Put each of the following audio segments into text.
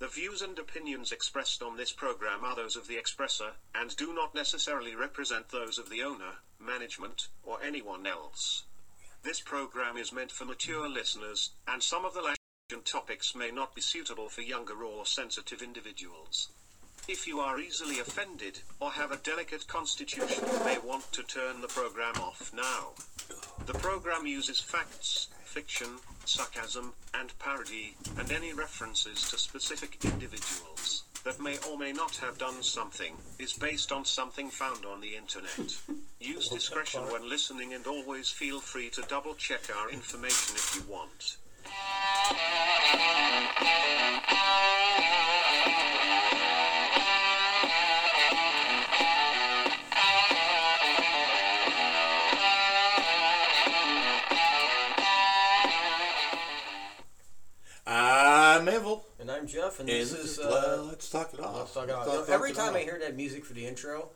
The views and opinions expressed on this program are those of the expresser, and do not necessarily represent those of the owner, management, or anyone else. This program is meant for mature listeners, and some of the language and topics may not be suitable for younger or sensitive individuals. If you are easily offended, or have a delicate constitution, you may want to turn the program off now. The program uses facts, fiction, sarcasm, and parody, and any references to specific individuals that may or may not have done something is based on something found on the internet. Use discretion when listening and always feel free to double check our information if you want. I'm Jeff, and this is. uh, let's talk it off. let's talk it. Let's You know, every time I hear that music for the intro,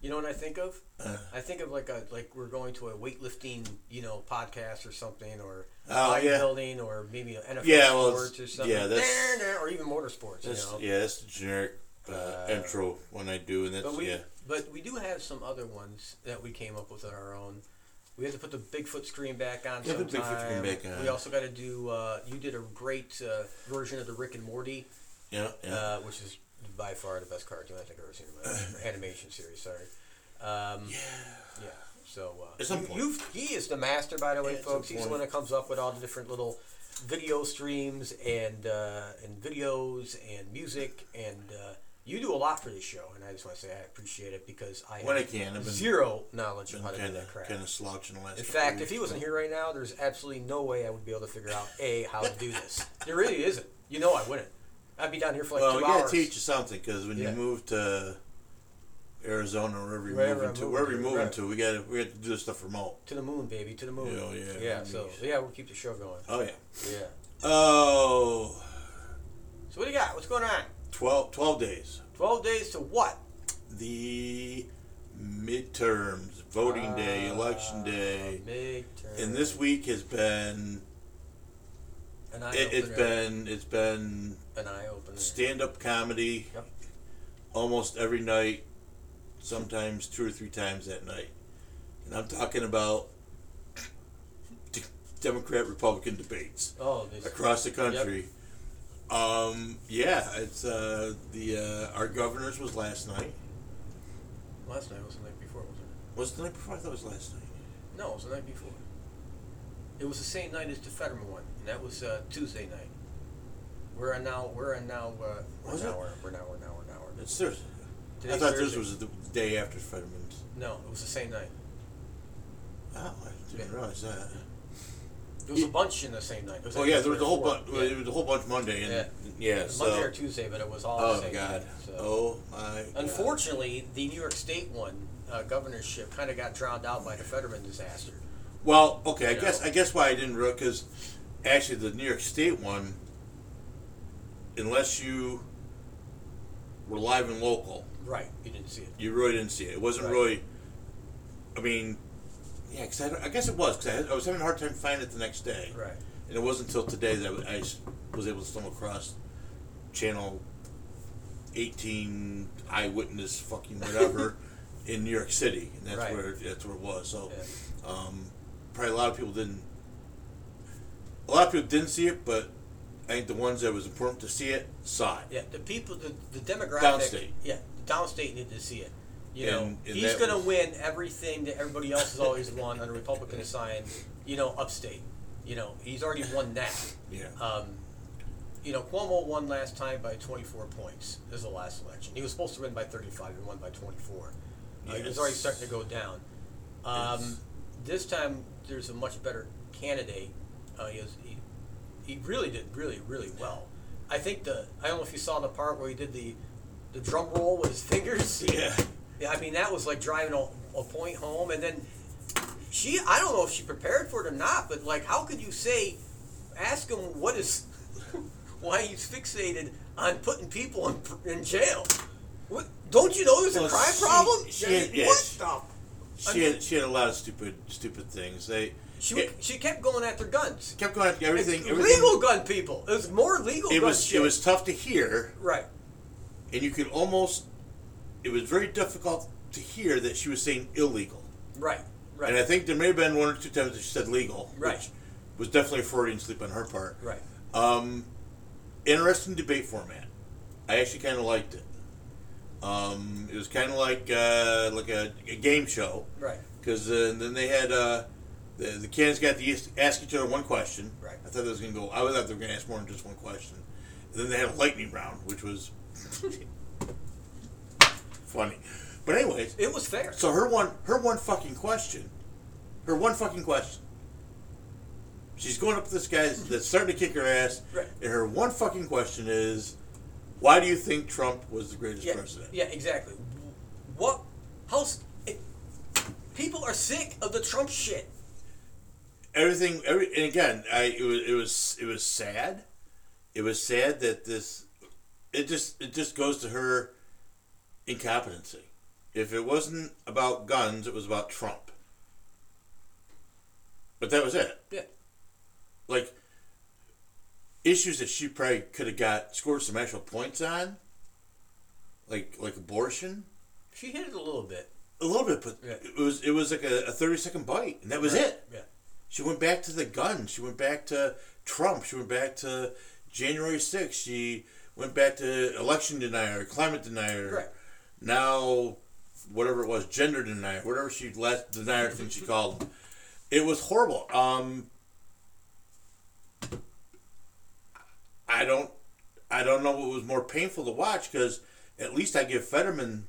you know what I think of? Uh. I think of like a like we're going to a weightlifting, you know, podcast or something, or Oh, yeah. bodybuilding, or maybe an NFL Yeah, well, sports or something. yeah, that's- There, there, or even motorsports. That's, you know. Yeah, that's the generic uh, Uh, intro when I do, and that's But we, yeah. but we do have some other ones that we came up with on our own. We have to put the Bigfoot screen back on Yeah, sometime. Bigfoot screen back on. We also got to do. Uh, you did a great uh, version of the Rick and Morty. Yeah, yeah. uh, which is by far the best cartoon I think I've ever seen in my life. animation series. Sorry. Um, yeah. Yeah. So uh, At some point. he is the master, by the way, Yeah, folks. He's the one that comes up with all the different little video streams and uh, and videos and music, and uh, you do a lot for this show. And I just want to say I appreciate it because I When have I can, I've been- zero knowledge of how to do kind that crap. kind of slouching the last. In fact, if he wasn't here right now, there's absolutely no way I would be able to figure out a how to do this. There really isn't. You know, I wouldn't. I'd be down here for like well, two we gotta hours. teach you something because when Yeah. you move to Arizona or wherever you're Wherever moving to, wherever you're moving right. to, we gotta we have to do this stuff remote. To the moon, baby, to the moon. Oh, yeah, yeah, Yeah, so yeah, we'll keep the show going. Oh yeah. Yeah. Oh, So what do you got? What's going on? 12, 12 days. Twelve days to what? The midterms, voting day, election day, Uh, Midterm. and this week has been An eye it, it's opener. been it's been an eye opener. stand up comedy Yep. almost every night, sometimes two or three times that night. And I'm talking about Democrat Republican debates Oh, across the country. Um, yeah, it's uh, the uh, our governor's was last night. last night was the night before, wasn't it? Was it the night before? I thought it was last night. No, it was the night before. It was the same night as the Fetterman one, and that was uh, Tuesday night. We're on now. We're now. Uh, we're Was now. it? We're, now. We're now. We're now. It's Thursday. I Today's thought this was the day after Fetterman's. no, it was the same night. Oh, I didn't Yeah. realize that. There was a bunch in the same night. Oh yeah, there was a whole bunch. Yeah. It was a whole bunch Monday, and Yeah. yeah, so. Monday or Tuesday, but it was all the Oh same God! night. So. Oh my! God. Unfortunately, the New York State one, uh, governorship, kind of got drowned out by the Fetterman disaster. Well, okay. I You guess. I guess why I didn't real because actually the New York State one, unless you were live and local, Right, you didn't see it. you really didn't see it. It wasn't Right. really. I mean, yeah, because I, I guess it was because I, I was having a hard time finding it the next day, Right. and it wasn't until today that I was- I was able to stumble across channel eighteen eyewitness fucking whatever in New York City, and that's Right. where that's where it was. So. Yeah. Um, probably a lot of people didn't. A lot of people didn't see it, but I think the ones that was important to see it saw it. Yeah, the people, the, the demographic. Downstate. Yeah, the downstate needed to see it. You know, And- and he's going to win everything that everybody else has always won on the Republican side. You know, upstate. You know, he's already won that. Yeah. Um, you know, Cuomo won last time by 24 points. This is the last election. He was supposed to win by 35 and won by 24. Uh, He was already starting to go down. Um, Yes. This time, there's a much better candidate. Uh, he, was, he, he really did really, really well. I think the I don't know if you saw the part where he did the the drum roll with his fingers. Yeah. Yeah, I mean that was like driving a, a point home, and then she I don't know if she prepared for it or not, but like how could you say, ask him what is, why he's fixated on putting people in, in jail? What don't you know there's Well, a crime she- problem? she- I mean, yeah, what she- the? she had she had a lot of stupid stupid things. They She it she kept going after guns. kept going after everything. Everything legal gun people. It was more legal. it was shit. it was tough to hear, right. and you could almost. It was very difficult to hear that she was saying illegal. Right. Right. And I think there may have been one or two times that she said legal, Right. which was definitely a Freudian sleep on her part. right. Um, interesting debate format. I actually kind of liked it. Um, it was kind of like uh, like a, a game show Right. because uh, then they had uh, the the candidates got to ask- ask each other one question. Right. I thought they was going to go. I thought they were going to ask more than just one question. And then they had a lightning round, which was funny. But anyways, It was fair. so her one her one fucking question, her one fucking question. She's going up to this guy mm-hmm. that's starting to kick her ass, Right. and her one fucking question is, "Why do you think Trump was the greatest yeah. president?" Yeah. Exactly. What? How? It, people are sick of the Trump shit. Everything, every, and again, I it was it was it was sad. It was sad that this, it just it just goes to her incompetency. If it wasn't about guns, it was about Trump. But that was it. Yeah. like issues that she probably could have got scored some actual points on, like like abortion, She hit it a little bit. a little bit, but Yeah. it was it was like a, a thirty second bite, and that was Right. it. Yeah. She went back to the gun. She went back to Trump. She went back to January 6th. She went back to election denier, climate denier. Right. Now, whatever it was, gender denier, whatever she last denier thing she called them. It was horrible. Um, I don't, I don't know what was more painful to watch because at least I give Fetterman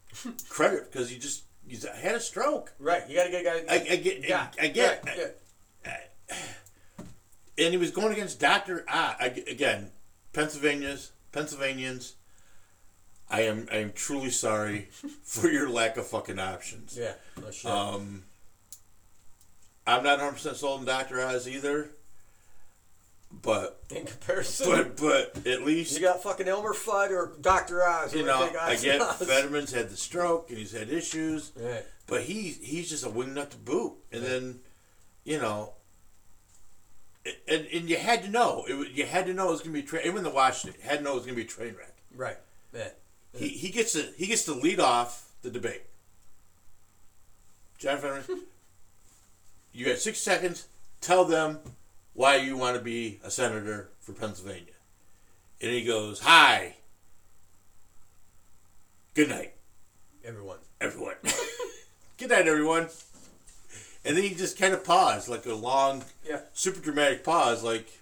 credit because he just he had a stroke. Right. You got to get a guy. I, I get, yeah. I get, Right, yeah. and he was going against Doctor Ah again, Pennsylvania's Pennsylvanians. I am I am truly sorry for your lack of fucking options. Yeah. No shit. Um, I'm not 100 percent sold on Doctor Oz either, but In comparison, but but at least you got fucking Elmer Fudd or Doctor Oz. you know I get Oz. Fetterman's had the stroke and he's had issues. Right. But he he's just a wingnut to boot. And Yeah. then, you know, and, and you had to know it. was- You had to know it was going to be. Tra- everyone that watched it had to know it was going to be a train wreck. Right. Yeah. He he gets to he gets to lead off the debate. John Fetterman, you got six seconds. Tell them why you want to be a senator for Pennsylvania. And he goes, "Hi, good night." Everyone. everyone. Good night, everyone. And then he just kind of paused, like a long, Yeah. super dramatic pause, like.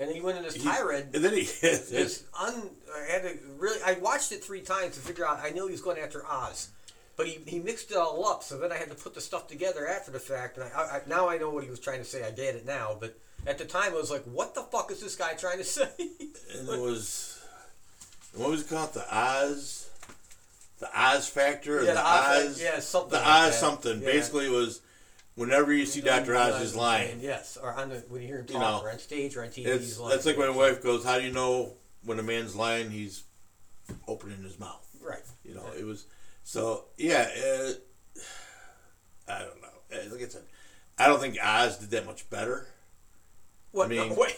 And he went in this tirade. And then he. It's un. I had to really. I watched it three times to figure out. I knew he was going after Oz, but he, he mixed it all up. So then I had to put the stuff together after the fact. And I, I now I know what he was trying to say. I get it now, but at the time I was like, "What the fuck is this guy trying to say?" and it was. What was it called? The Oz. The Oz factor? Or Yeah, the Oz Oz. yeah, something The like Oz that. something. Yeah. Basically, it was whenever you see Dr. Oz is lying. Yes, or on the when you hear him You know, or on stage, or on TV. It's, he's lying. that's like my wife goes, How do you know when a man's lying? He's opening his mouth. Right. You know, it was so yeah. Uh, I don't know. Uh, Like I said, I don't think Oz did that much better. What? I mean- no, wait.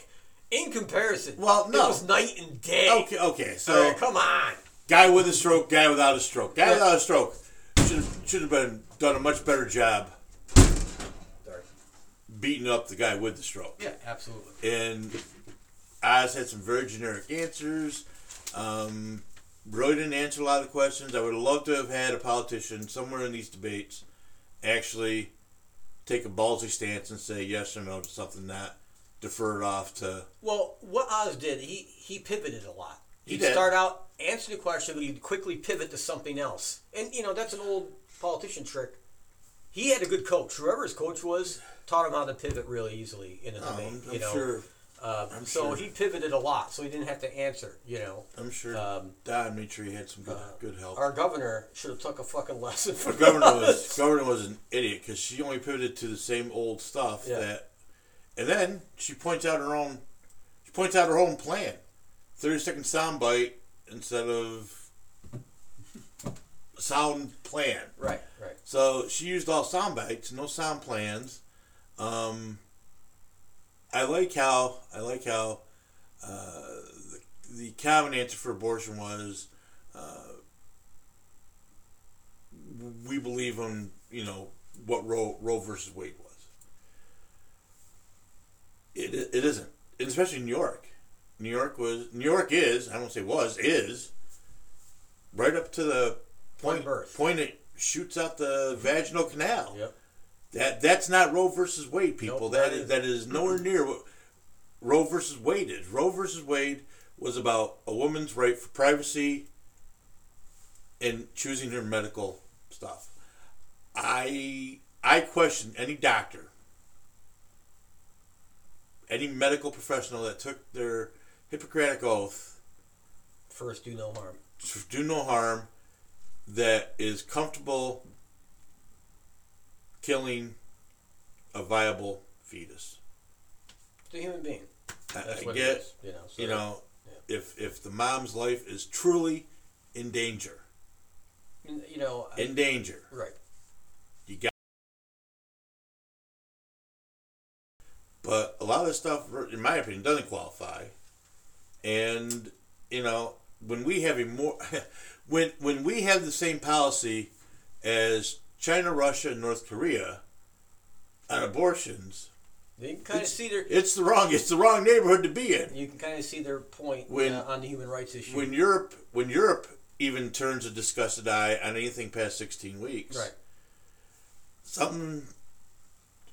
In comparison, Well, no. it was night and day. Okay, okay. So right, come on. guy with a stroke, guy without a stroke, guy without a stroke should should have been done a much better job. Beating up the guy with the stroke. Yeah, absolutely. And Oz had some very generic answers. Um, really didn't answer a lot of the questions. I would have loved to have had a politician somewhere in these debates actually take a ballsy stance and say yes or no to something, not defer it off to. Well, what Oz did, he he pivoted a lot. He He'd did. start out answer the question, but he'd quickly pivot to something else. And you know that's an old politician trick. He had a good coach. Whoever his coach was taught him how to pivot really easily in a Oh, debate. I'm, I'm you know, sure. Uh, I'm so sure. he pivoted a lot, so he didn't have to answer. You know, I'm sure. Um, Don made sure he had some good, uh, good help. our governor should have took a fucking lesson The from governor was governor was an idiot because she only pivoted to the same old stuff Yeah. that, and then she points out her own, she points out her own plan, thirty second soundbite instead of sound plan. Right, right. So she used all sound bites, no sound plans. Um, I like how I like how uh, the, the common answer for abortion was uh, we believe in you know what Roe Roe versus Wade was. It it isn't, and especially New York. New York was New York is I don't say was is right up to the point birth. point it shoots out the vaginal canal. Yep. That that's not Roe versus Wade, people. Nope, that is that is nowhere near what Roe versus Wade is. Roe versus Wade was about a woman's right for privacy and choosing her medical stuff. I I question any doctor, any medical professional that took their Hippocratic oath First, do no harm. do no harm that is comfortable killing a viable fetus. It's a human being. I, That's I what get, it is. You know. So you know, yeah. if if the mom's life is truly in danger, You know. I- in danger, right. you got. But a lot of this stuff, in my opinion, doesn't qualify. And you know, when we have a more, when when we have the same policy as China, Russia, and North Korea on abortions, You can kind of see their. it's the wrong it's the wrong neighborhood to be in. You can kind of see their point When- uh, on the human rights issue. When Europe when Europe even turns a disgusted eye on anything past sixteen weeks, right. something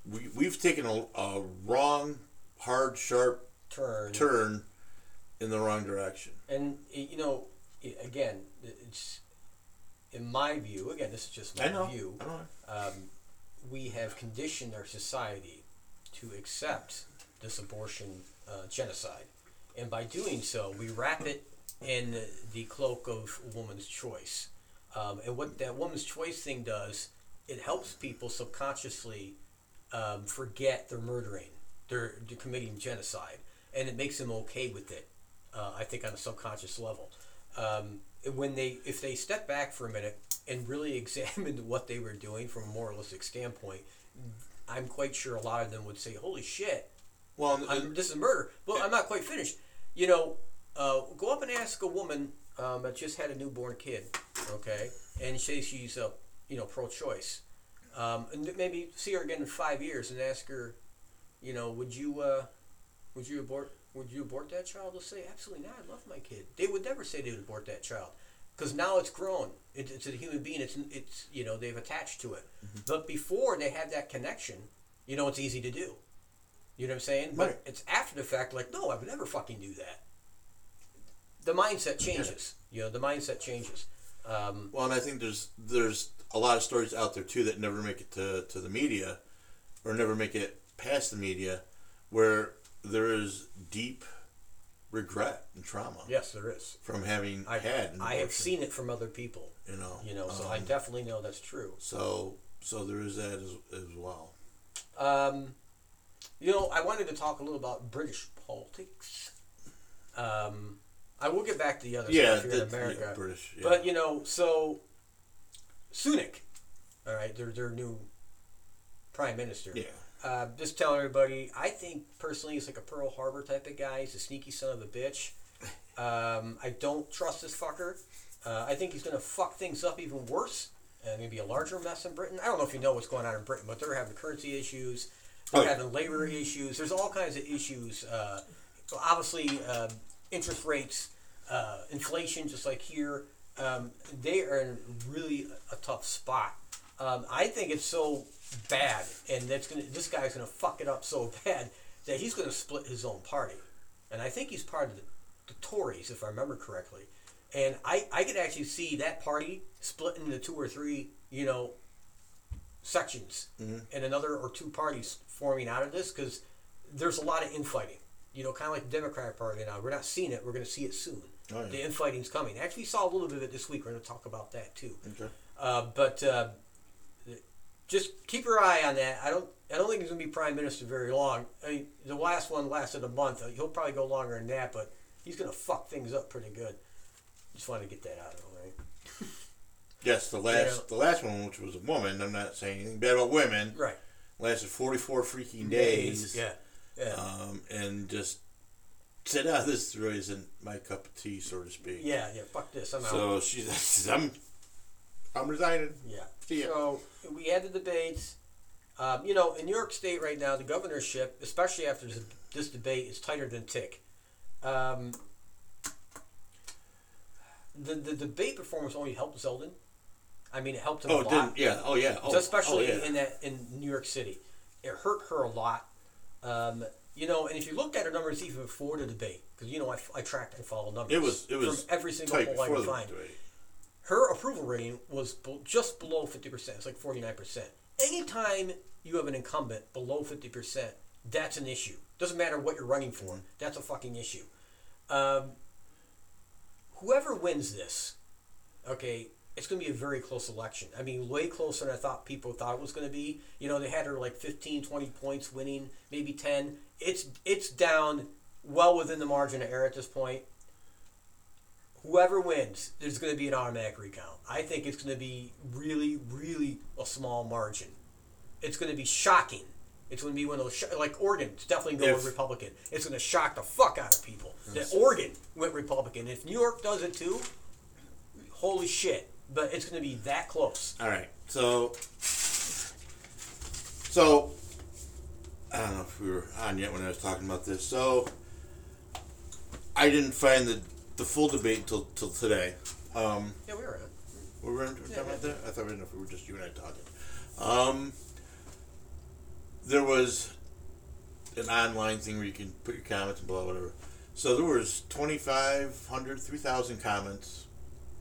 we, we've taken a, a wrong, hard, sharp Turn. turn in the wrong direction. And you know, again, it's in my view. Again, this is just my I know. view. I know. Um, we have conditioned our society to accept this abortion uh, genocide, and by doing so, we wrap it in the cloak of woman's choice. Um, and what that woman's choice thing does, it helps people subconsciously um, forget they're murdering, they're, they're committing genocide, and it makes them okay with it. Uh, I think on a subconscious level, um, when they if they step back for a minute and really examined what they were doing from a moralistic standpoint, I'm quite sure a lot of them would say, "Holy shit, Well, I'm, this is murder." Well, I'm not quite finished. You know, uh, go up and ask a woman um, that just had a newborn kid, okay, and say she's a you know pro-choice, um, and maybe see her again in five years and ask her, you know, would you uh, would you abort would you abort that child? They'll say absolutely not. I love my kid. They would never say they would abort that child because now it's grown. It, it's a human being. It's it's you know they've attached to it. But before they had that connection, you know it's easy to do. You know what I'm saying? But it's after the fact, like no, I would never fucking do that. The mindset changes. You know, the mindset changes. Um, Well, and I think there's there's a lot of stories out there too that never make it to, to the media, or never make it past the media, where there is deep regret and trauma yes, there is. from having I had. I have seen it from other people. you know, You know, so I um, definitely know that's true. so so there is that as, as well. Um, you know, I wanted to talk a little about British politics. Um, I will get back to the other Yeah, stuff here in the- America. yeah, British. Yeah. But you know, so Sunak, all right, their their new prime minister. yeah, Uh, just telling everybody, I think personally he's like a Pearl Harbor type of guy. He's a sneaky son of a bitch. Um, I don't trust this fucker. Uh, I think he's going to fuck things up even worse. Uh, maybe a larger mess in Britain. I don't know if you know what's going on in Britain, but they're having currency issues. They're Oh, yeah. having labor issues. There's all kinds of issues. Uh, obviously, uh, interest rates, uh, inflation, just like here. Um, they are in really a tough spot. Um, I think it's so bad, and that's gonna. This guy's gonna fuck it up so bad that he's gonna split his own party, and I think he's part of the, the Tories, if I remember correctly. And I, I could actually see that party split into two or three, you know, sections, Mhm. and another or two parties forming out of this because there's a lot of infighting. You know, kind of like the Democratic Party now. We're not seeing it. We're going to see it soon. Oh, yeah. The infighting's coming. Actually, saw a little bit of it this week. We're going to talk about that too. okay. Uh, but uh, just keep your eye on that. I don't. I don't think he's going to be prime minister very long. I mean, the last one lasted a month. Uh, He'll probably go longer than that, but he's going to fuck things up pretty good. Just wanted to get that out of the way. Yes, the last the last one, which was a woman. I'm not saying anything bad about women. Right. Lasted 44 freaking days. Yeah. Yeah. Um, and just said, "Ah, this really isn't my cup of tea, so to speak." yeah. Yeah. Fuck this. I'm out. So she's, "I'm, I'm resigning." Yeah. See ya. So we had the debates. Um, you know, in New York State right now, the governorship, especially after this, this debate, is tighter than tick. Um, the the debate performance only helped Zeldin. I mean, it helped him Oh, a lot, didn't. Yeah. Oh, yeah. Oh, especially oh, yeah. in that in New York City. It hurt her a lot. Um, you know, and if you looked at her numbers even before the debate, because you know I, I tracked and follow numbers. It was. It was from every single poll I could find debate. Her approval rating was just below 50%. It's like 49%. Anytime you have an incumbent below 50%, that's an issue. Doesn't matter what you're running for, that's a fucking issue. Um, whoever wins this, okay, it's going to be a very close election. I mean, way closer than I thought people thought it was going to be. You know, they had her like 15, 20 points winning, maybe 10. It's, it's down well within the margin of error at this point whoever wins, there's going to be an automatic recount. I think it's going to be really, really a small margin. It's going to be shocking. It's going to be one of those, sh- like Oregon, it's definitely going If- Republican. It's going to shock the fuck out of people that Oregon went Republican. If New York does it too, holy shit. But it's going to be that close. All right. So, so I don't know if we were on yet when I was talking about this. So, I didn't find the the full debate until till today. Um, Yeah, we were in it. were we talking Yeah, about yeah. that? I thought we didn't know if we were just you and I talking. Um, there was an online thing where you can put your comments and blah whatever. So there was 2,500, 3,000 comments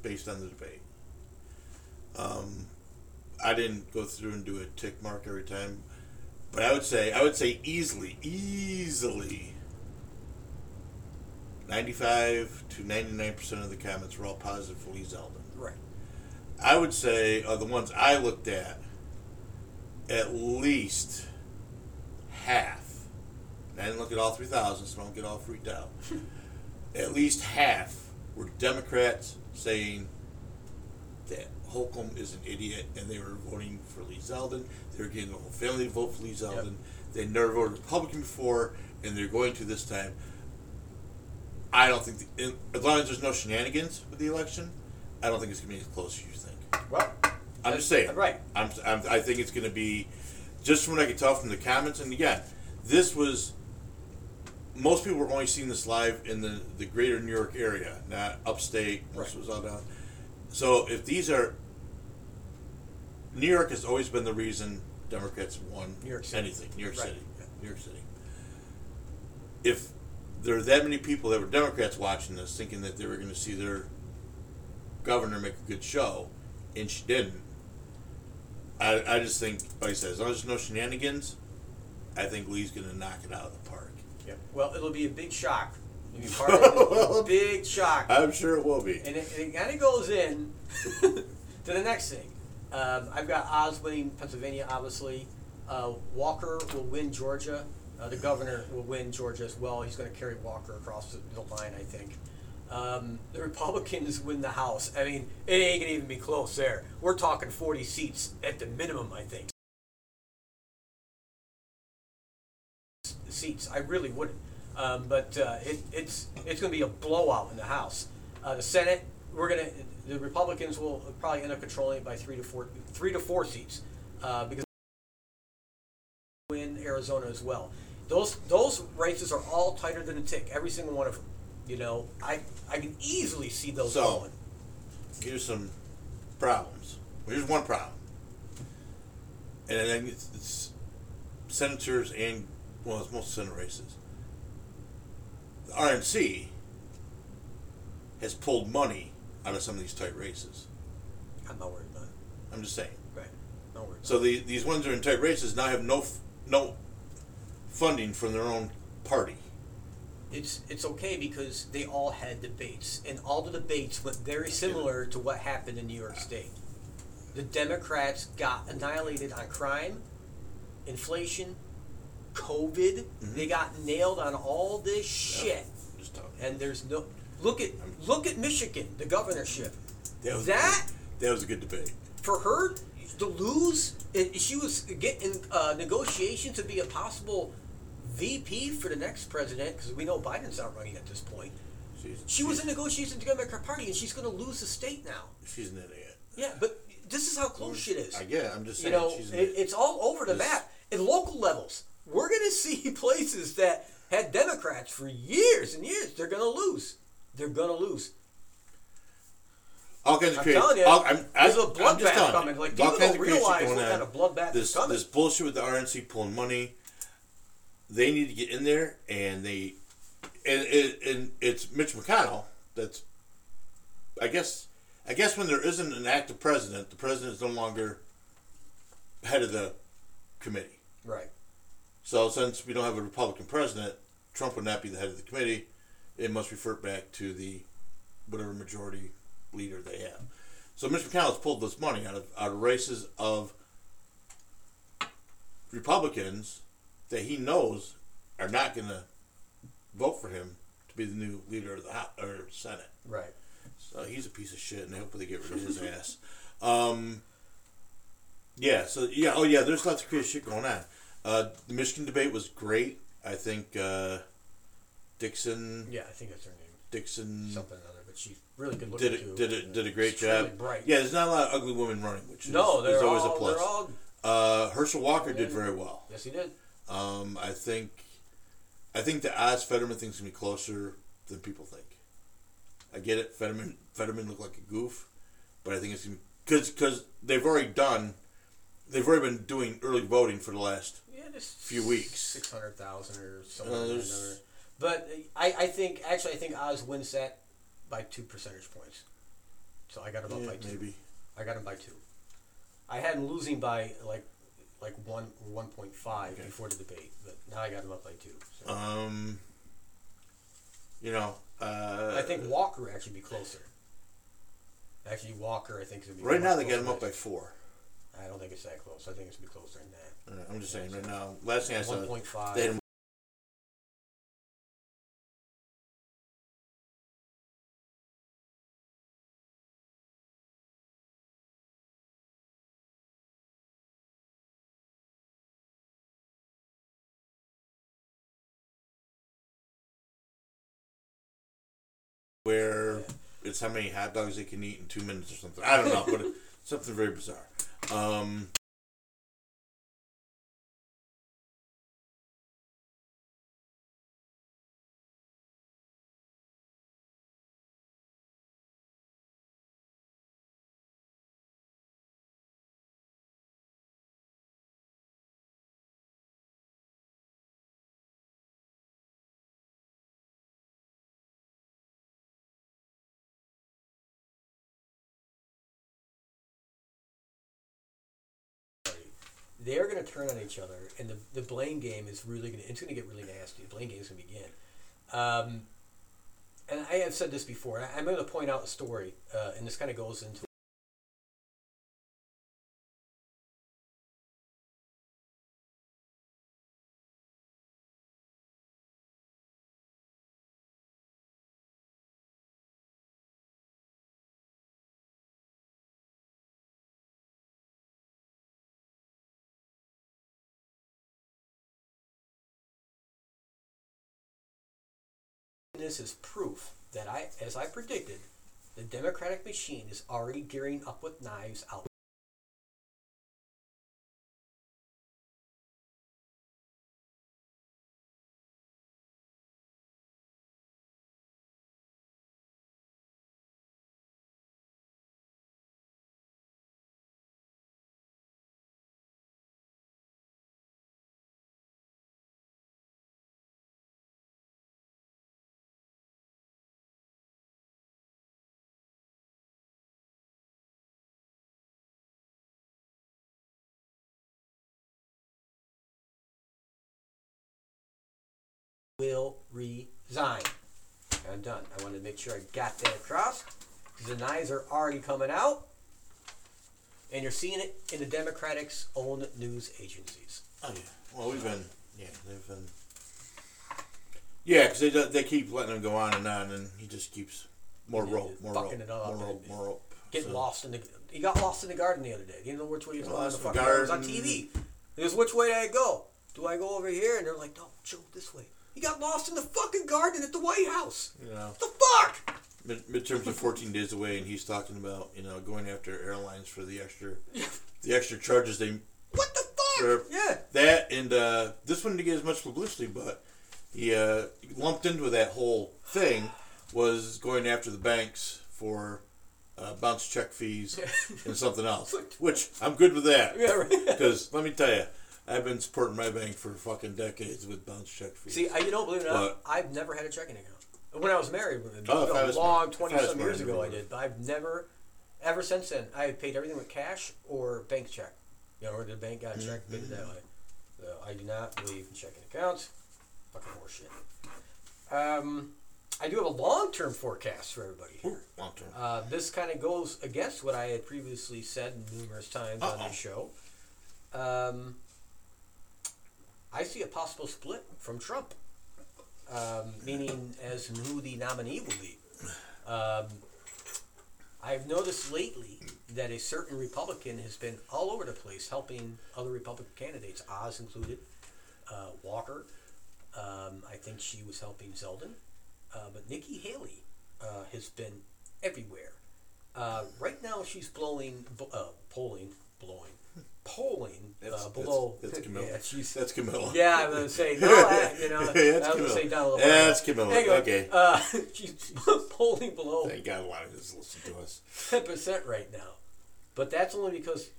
based on the debate. Um, I didn't go through and do a tick mark every time, but I would say I would say easily, easily. 95 to 99% of the comments were all positive for Lee Zeldin. Right. I would say of the ones I looked at, at least half. and I didn't look at all 3,000, so don't get all freaked out. at least half were Democrats saying that Hochul is an idiot and they were voting for Lee Zeldin. They were getting the whole family to vote for Lee Zeldin. They never voted Republican before, and they're going to this time. I don't think, the, as long as there's no shenanigans with the election, I don't think it's going to be as close as you think. Well, I'm just saying. Right. I'm, I'm, I think it's going to be, just from what I could tell from the comments, and again, this was, most people were only seeing this live in the, the greater New York area, not upstate. Most Right. was all down. So if these are, New York has always been the reason Democrats won New York City. anything. New York Right. City. Yeah. New York City. If there are that many people that were Democrats watching this, thinking that they were going to see their governor make a good show, and she didn't. I, I just think, like I said, as long as there's no shenanigans, I think Lee's going to knock it out of the park. Yep. Well, it'll be a big shock. It'll be part of it. big shock. I'm sure it will be. And it, it kind of goes in to the next thing. Um, I've got Oz winning Pennsylvania, obviously. Uh, Walker will win Georgia. Uh, the governor will win Georgia as well. He's going to carry Walker across the, line, I think. Um, the Republicans win the House. I mean, it ain't going to even be close there. We're talking 40 seats at the minimum, I think. Seats. I really wouldn't. Um, but uh, it, it's it's going to be a blowout in the House. Uh, the Senate, we're going to the Republicans will probably end up controlling it by three to four three to four seats uh, because win Arizona as well. Those those races are all tighter than a tick. Every single one of them. You know, I I can easily see those So- going. Here's some problems. Here's one problem. And I think it's, it's senators and, well, it's most Senate races. The RNC has pulled money out of some of these tight races. I'm not worried about it. I'm just saying. Right. Not worried. So the, these ones that are in tight races now I have no no funding from their own party. it's it's okay because they all had debates, and all the debates went very similar to what happened in New York State. The Democrats got annihilated on crime, inflation, COVID. They got nailed on all this shit, Just talking. and there's no look at look at Michigan, the governorship. That was- That That was a good debate. For her to lose, it, she was getting uh, negotiations to be a possible VP for the next president because we know Biden's not running at this point. She's, She was in negotiations to get Democratic Party, and she's going to lose the state now. She's an idiot. Yeah, but this is how close shit is. I get it. I'm just saying. you know, she's an it, it's all over the This- map. at local levels, we're going to see places that had Democrats for years and years. They're going to lose. They're going to lose. all kinds of I'm crazy. telling you, all, I'm, there's I'm, a I'm bloodbath coming. Like, people don't of crazy shit realize what kind of bloodbath this, is coming. This bullshit with the RNC pulling money. They need to get in there, and they, and, and, and it's Mitch McConnell. That's, I guess, I guess when there isn't an active president, the president is no longer head of the committee. Right. So since we don't have a Republican president, Trump would not be the head of the committee. It must revert back to the whatever majority leader they have. So Mitch McConnell's pulled this money out of out of races of Republicans that he knows are not going to vote for him to be the new leader of the House, or Senate. Right. So he's a piece of shit, and I hope they get rid of his ass. Um, yeah. So yeah. Oh yeah. There's lots of crazy shit going on. Uh, the Michigan debate was great. I think uh, Dixon Yeah, I think that's her name. Dixon Something or other, but she's really good looking did too. a, did a, did a great job. really bright. Yeah. There's not a lot of ugly women running, which is, No, they're is always all, a plus. They're all. Uh, Herschel Walker did very well. Yes, he did. Um, I think, I think the Oz Fetterman thing's gonna be closer than people think. I get it. Fetterman Fetterman looked like a goof, but I think it's because because they've already done, they've already been doing early voting for the last. Yeah, Few weeks. six hundred thousand or something. Uh, or. But I, I think actually I think Oz wins that by two percentage points. So I got him up Yeah, by two. maybe. I got him by two. I had him losing by like like one or one point five Okay. before the debate, but now I got him up by two. So Um. You know. Uh, I think Walker would actually be closer. Actually, Walker I think is be right now they got him up by four. I don't think it's that close. I think it's gonna be closer than that. Uh, I'm just saying right now. Last thing I saw, One point five. they had where it's how many hot dogs they can eat in two minutes or something. I don't know, but something very bizarre. Um, they're going to turn on each other, and the, the blame game is really going to it's going to get really nasty. The blame game is going to begin. Um, and I have said this before. I, I'm going to point out a story, uh, and this kind of goes into this is proof that I, as I predicted, the Democratic machine is already gearing up with knives out. Will resign. I'm done. I wanted to make sure I got that across because the knives are already coming out, and you're seeing it in the Democrats' own news agencies. Oh yeah. Well, we've been yeah they've been yeah because they they keep letting him go on and on and he just keeps more rope more fucking rope it up more rope more rope. getting So- lost in the. He got lost in the garden the other day. He didn't know which way he was going. The fucking garden. It was on. TV. He goes, which way did I go? Do I go over here? And they're like, no, Joe, this way. He got lost in the fucking garden at the White House. You know, What the fuck? mid- midterms are 14 days away, and he's talking about you know going after airlines for the extra, the extra charges they What the fuck? Sure. Yeah. that and uh, this one didn't get as much publicity, but he uh, lumped into that whole thing was going after the banks for uh, bounce check fees and something else, which I'm good with that. Yeah, right. Because let me tell you, I've been supporting my bank for fucking decades with bounce check fees. See, I, you don't believe it or not, But- I've never had a checking account. When I was married, when- Oh, a was long married- twenty some years ago, I did. But I've never, ever since then, I have paid everything with cash or bank check. You know, or the bank got a check, paid it that way. So I do not believe in checking accounts. Fucking horseshit. Um, I do have a long-term forecast for everybody here. long term. Uh, this kind of goes against what I had previously said numerous times on Uh-oh. this show. Um, I see a possible split from Trump, um, meaning as in who the nominee will be. Um, I've noticed lately that a certain Republican has been all over the place helping other Republican candidates, Oz included, uh, Walker. Um, I think she was helping Zeldin. Uh, but Nikki Haley uh, has been everywhere. Uh, right now, she's blowing, b- uh, polling, blowing, polling uh, below. that's- that's Camilla. Yeah, That's Camilla. yeah, I'm gonna say no. I, you know, That's I was gonna say Camilla. down a little. That's. Camilla. Anyway, Okay. Uh, she's polling below Thank God a lot of this listen to us. ten percent right now, but that's only because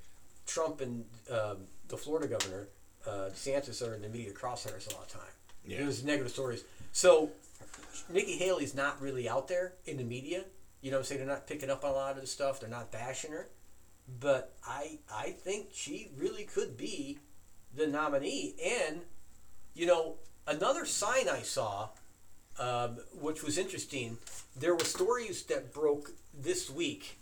Trump and um, the Florida governor uh, DeSantis are in the media crosshairs a lot of time. Yeah. There's negative stories. So Nikki Haley's not really out there in the media. You know what I'm saying? They're not picking up on a lot of the stuff. They're not bashing her. But I I think she really could be the nominee. And, you know, another sign I saw, um, which was interesting, there were stories that broke this week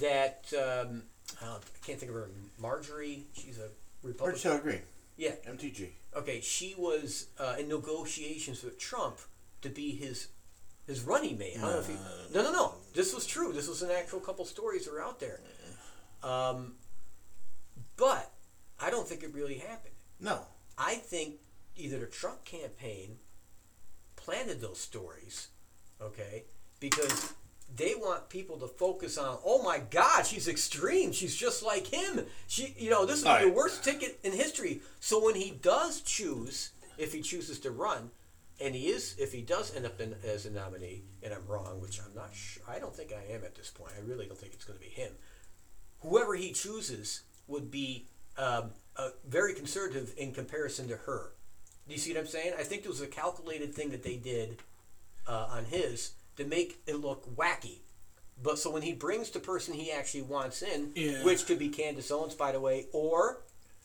that, um, I can't think of her, Marjorie, she's a Republican. Marcel Green, Yeah, MTG. okay, she was uh, in negotiations with Trump to be his his running mate. I don't know if he, no, no, no. This was true. This was an actual couple stories that are out there. Um, but I don't think it really happened. No. I think either the Trump campaign planted those stories, okay, because they want people to focus on, oh my God, she's extreme. She's just like him. She, you know, this is the worst ticket in history. So when he does choose, if he chooses to run, and he is, if he does end up in, as a nominee, and I'm wrong, which I'm not sure, I don't think I am at this point. I really don't think it's going to be him. Whoever he chooses would be um, uh, very conservative in comparison to her. Do you see what I'm saying? I think it was a calculated thing that they did uh, on his to make it look wacky. But so when he brings the person he actually wants in, Yeah. which could be Candace Owens, by the way, or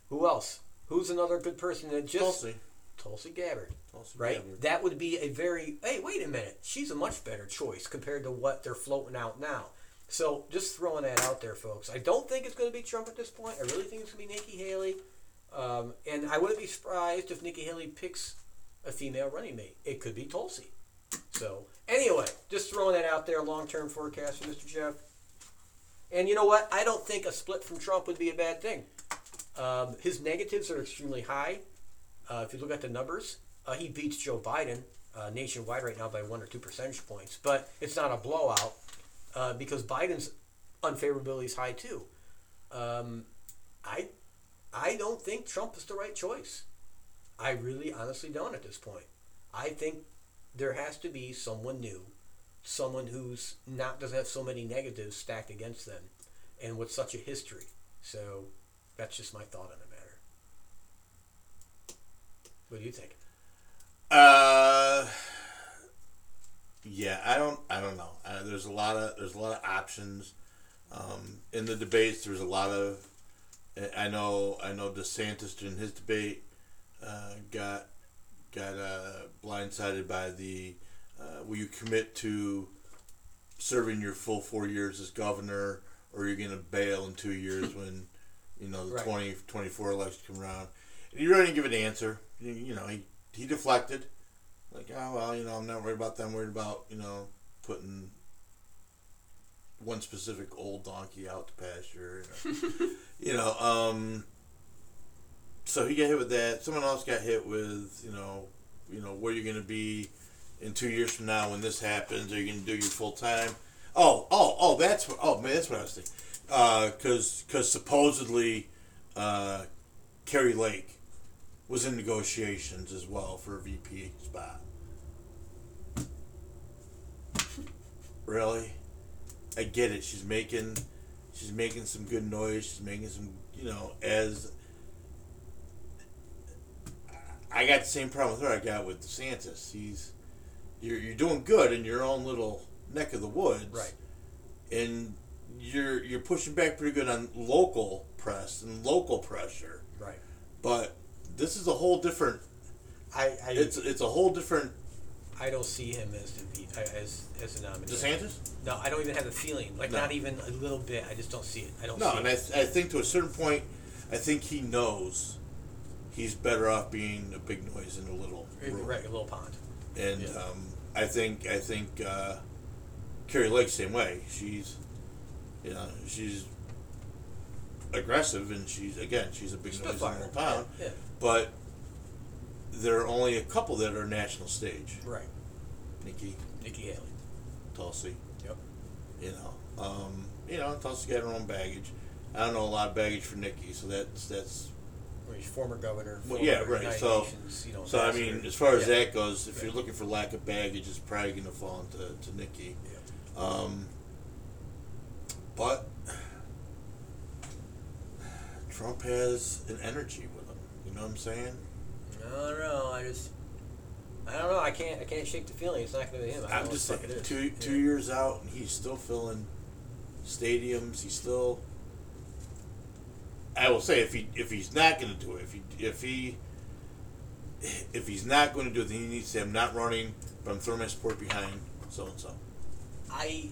who else? Who's another good person that just Tulsi. Tulsi Gabbard, Tulsi right? Gabbard. That would be a very hey, wait a minute, she's a much better choice compared to what they're floating out now. So just throwing that out there, folks. I don't think it's going to be Trump at this point. I really think it's going to be Nikki Haley, um, and I wouldn't be surprised if Nikki Haley picks a female running mate. It could be Tulsi. So anyway, just throwing that out there. Long-term forecast for Mr. Jeff. And you know what? I don't think a split from Trump would be a bad thing. Um, his negatives are extremely high. Uh, if you look at the numbers, uh, he beats Joe Biden uh, nationwide right now by one or two percentage points, but it's not a blowout uh, because Biden's unfavorability is high too. Um, I, I don't think Trump is the right choice. I really, honestly don't at this point. I think there has to be someone new, someone who's not doesn't have so many negatives stacked against them, and with such a history. So that's just my thought on the matter. What do you think? Uh, yeah, I don't, I don't know. Uh, there's a lot of, there's a lot of options. Um, in the debates, there's a lot of. I know, I know DeSantis in his debate uh, got got uh, blindsided by the. Uh, will you commit to serving your full four years as governor, or you're you going to bail in two years when you know the Right. twenty twenty four 2024 election come around? And he really didn't give an answer. You, you know, he he deflected, like, oh well, you know, I'm not worried about that. I'm worried about you know putting one specific old donkey out to pasture. You know, you know um, so he got hit with that. Someone else got hit with, you know, you know, where you're going to be in two years from now when this happens. Are you going to do your full time? Oh, oh, oh, that's what. Oh man, that's what I was thinking. Because, because supposedly, uh, Kari Lake was in negotiations as well for a VP spot. Really? I get it. She's making she's making some good noise. She's making some, you know, as I got the same problem with her I got with DeSantis. He's you're you're doing good in your own little neck of the woods. Right. And you're you're pushing back pretty good on local press and local pressure. Right. But this is a whole different I, I it's it's a whole different I don't see him as the as as a nominee. DeSantis? No, I don't even have the feeling. Like No. not even a little bit. I just don't see it. I don't No, and. I, th- I think to a certain point, I think he knows he's better off being a big noise in a little room. right, a little pond. And Yeah. um, I think I think uh, Kari Lake same way. She's you know she's aggressive and she's again she's a big noise in a little town. Yeah, But there are only a couple that are national stage. Right. Nikki, Nikki Haley. Tulsi. Yep. You know, um, you know, Tulsi got her own baggage. I don't know a lot of baggage for Nikki, so that's that's Well, he's former governor. Well, yeah, right, so- Nations, So I mean, as far as Yeah. that goes, if you're looking for lack of baggage, it's probably going to fall into to Nikki. Yeah. Um, but Trump has an energy with him. You know what I'm saying? I don't know. I just. I don't know. I can't. I can't shake the feeling. It's not going to be him. I I'm just what the fuck saying, it is. two Yeah. two years out, and he's still filling stadiums. He's still. I will say if he if he's not going to do it, if he if he if he's not going to do it, then he needs to say, "I'm not running, but I'm throwing my support behind so and so." I.